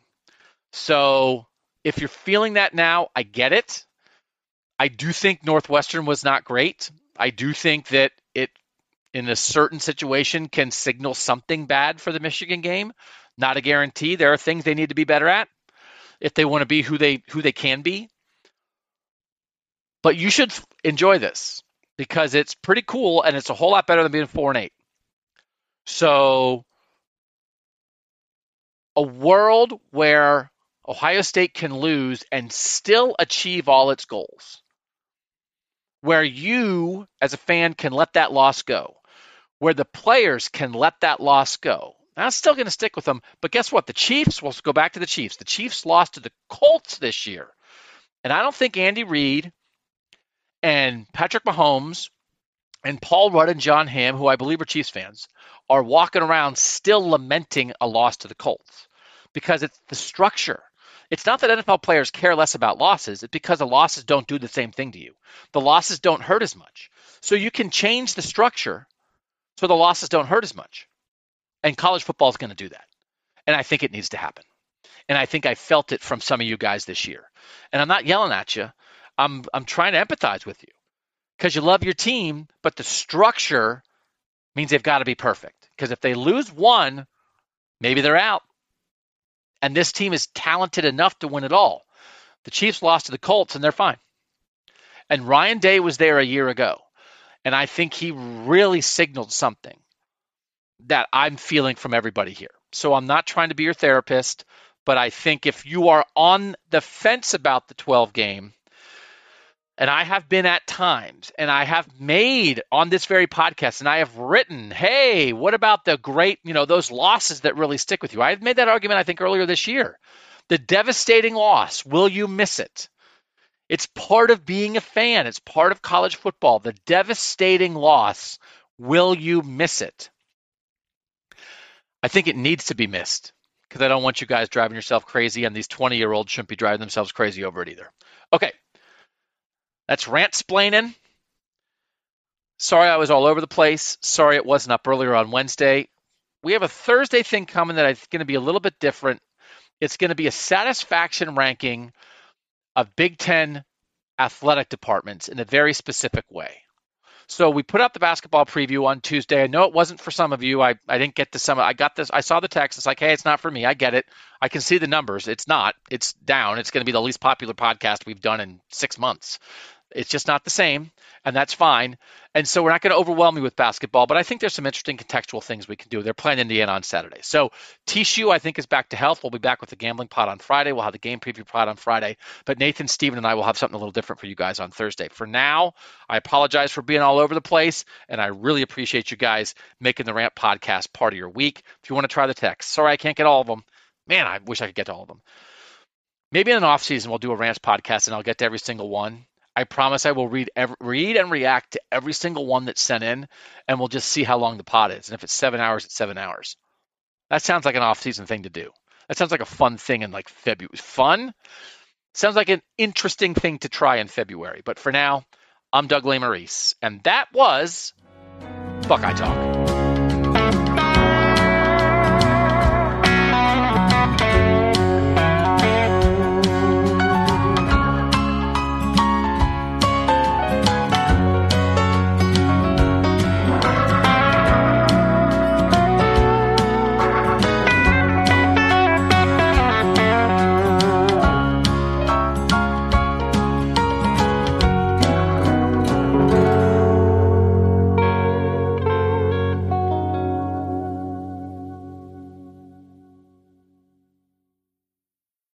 So, if you're feeling that now, I get it. I do think Northwestern was not great. I do think that it in a certain situation can signal something bad for the Michigan game. Not a guarantee. There are things they need to be better at if they want to be who they who they can be. But you should enjoy this because it's pretty cool and it's a whole lot better than being 4 and 8. So a world where Ohio State can lose and still achieve all its goals. Where you as a fan can let that loss go. Where the players can let that loss go. It's still going to stick with them, but guess what? The Chiefs, we'll go back to the Chiefs. The Chiefs lost to the Colts this year. And I don't think Andy Reid and Patrick Mahomes and Paul Rudd and Jon Hamm, who I believe are Chiefs fans, are walking around still lamenting a loss to the Colts because it's the structure. It's not that NFL players care less about losses, it's because the losses don't do the same thing to you. The losses don't hurt as much. So you can change the structure so the losses don't hurt as much. And college football is going to do that. And I think it needs to happen. And I think I felt it from some of you guys this year. And I'm not yelling at you. I'm I'm trying to empathize with you because you love your team, but the structure means they've got to be perfect. Because if they lose one, maybe they're out. And this team is talented enough to win it all. The Chiefs lost to the Colts and they're fine. And Ryan Day was there a year ago. And I think he really signaled something that I'm feeling from everybody here. So I'm not trying to be your therapist, but I think if you are on the fence about the 12 game, and I have been at times, and I have made on this very podcast, and I have written, hey, what about the great, you know, those losses that really stick with you? I've made that argument, I think, earlier this year. The devastating loss, will you miss it? It's part of being a fan, it's part of college football. The devastating loss, will you miss it? I think it needs to be missed because I don't want you guys driving yourself crazy, and these 20 year olds shouldn't be driving themselves crazy over it either. Okay, that's rant splaining. Sorry I was all over the place. Sorry it wasn't up earlier on Wednesday. We have a Thursday thing coming that is going to be a little bit different. It's going to be a satisfaction ranking of Big Ten athletic departments in a very specific way. So we put out the basketball preview on Tuesday. I know it wasn't for some of you. I, I didn't get to some. I got this. I saw the text. It's like, hey, it's not for me. I get it. I can see the numbers. It's not. It's down. It's going to be the least popular podcast we've done in six months. It's just not the same, and that's fine. And so we're not going to overwhelm you with basketball, but I think there's some interesting contextual things we can do. They're playing Indiana on Saturday. So TCU, I think, is back to health. We'll be back with the gambling pod on Friday. We'll have the game preview pod on Friday. But Nathan, Steven, and I will have something a little different for you guys on Thursday. For now, I apologize for being all over the place, and I really appreciate you guys making the Rant podcast part of your week. If you want to try the text, sorry I can't get all of them. Man, I wish I could get to all of them. Maybe in an off season we'll do a rants podcast and I'll get to every single one I promise I will read every, read and react to every single one that's sent in, and we'll just see how long the pot is. And if it's seven hours, it's seven hours. That sounds like an off-season thing to do. That sounds like a fun thing in like February. Fun sounds like an interesting thing to try in February. But for now, I'm Doug Lesmerises, and that was Buckeye Talk.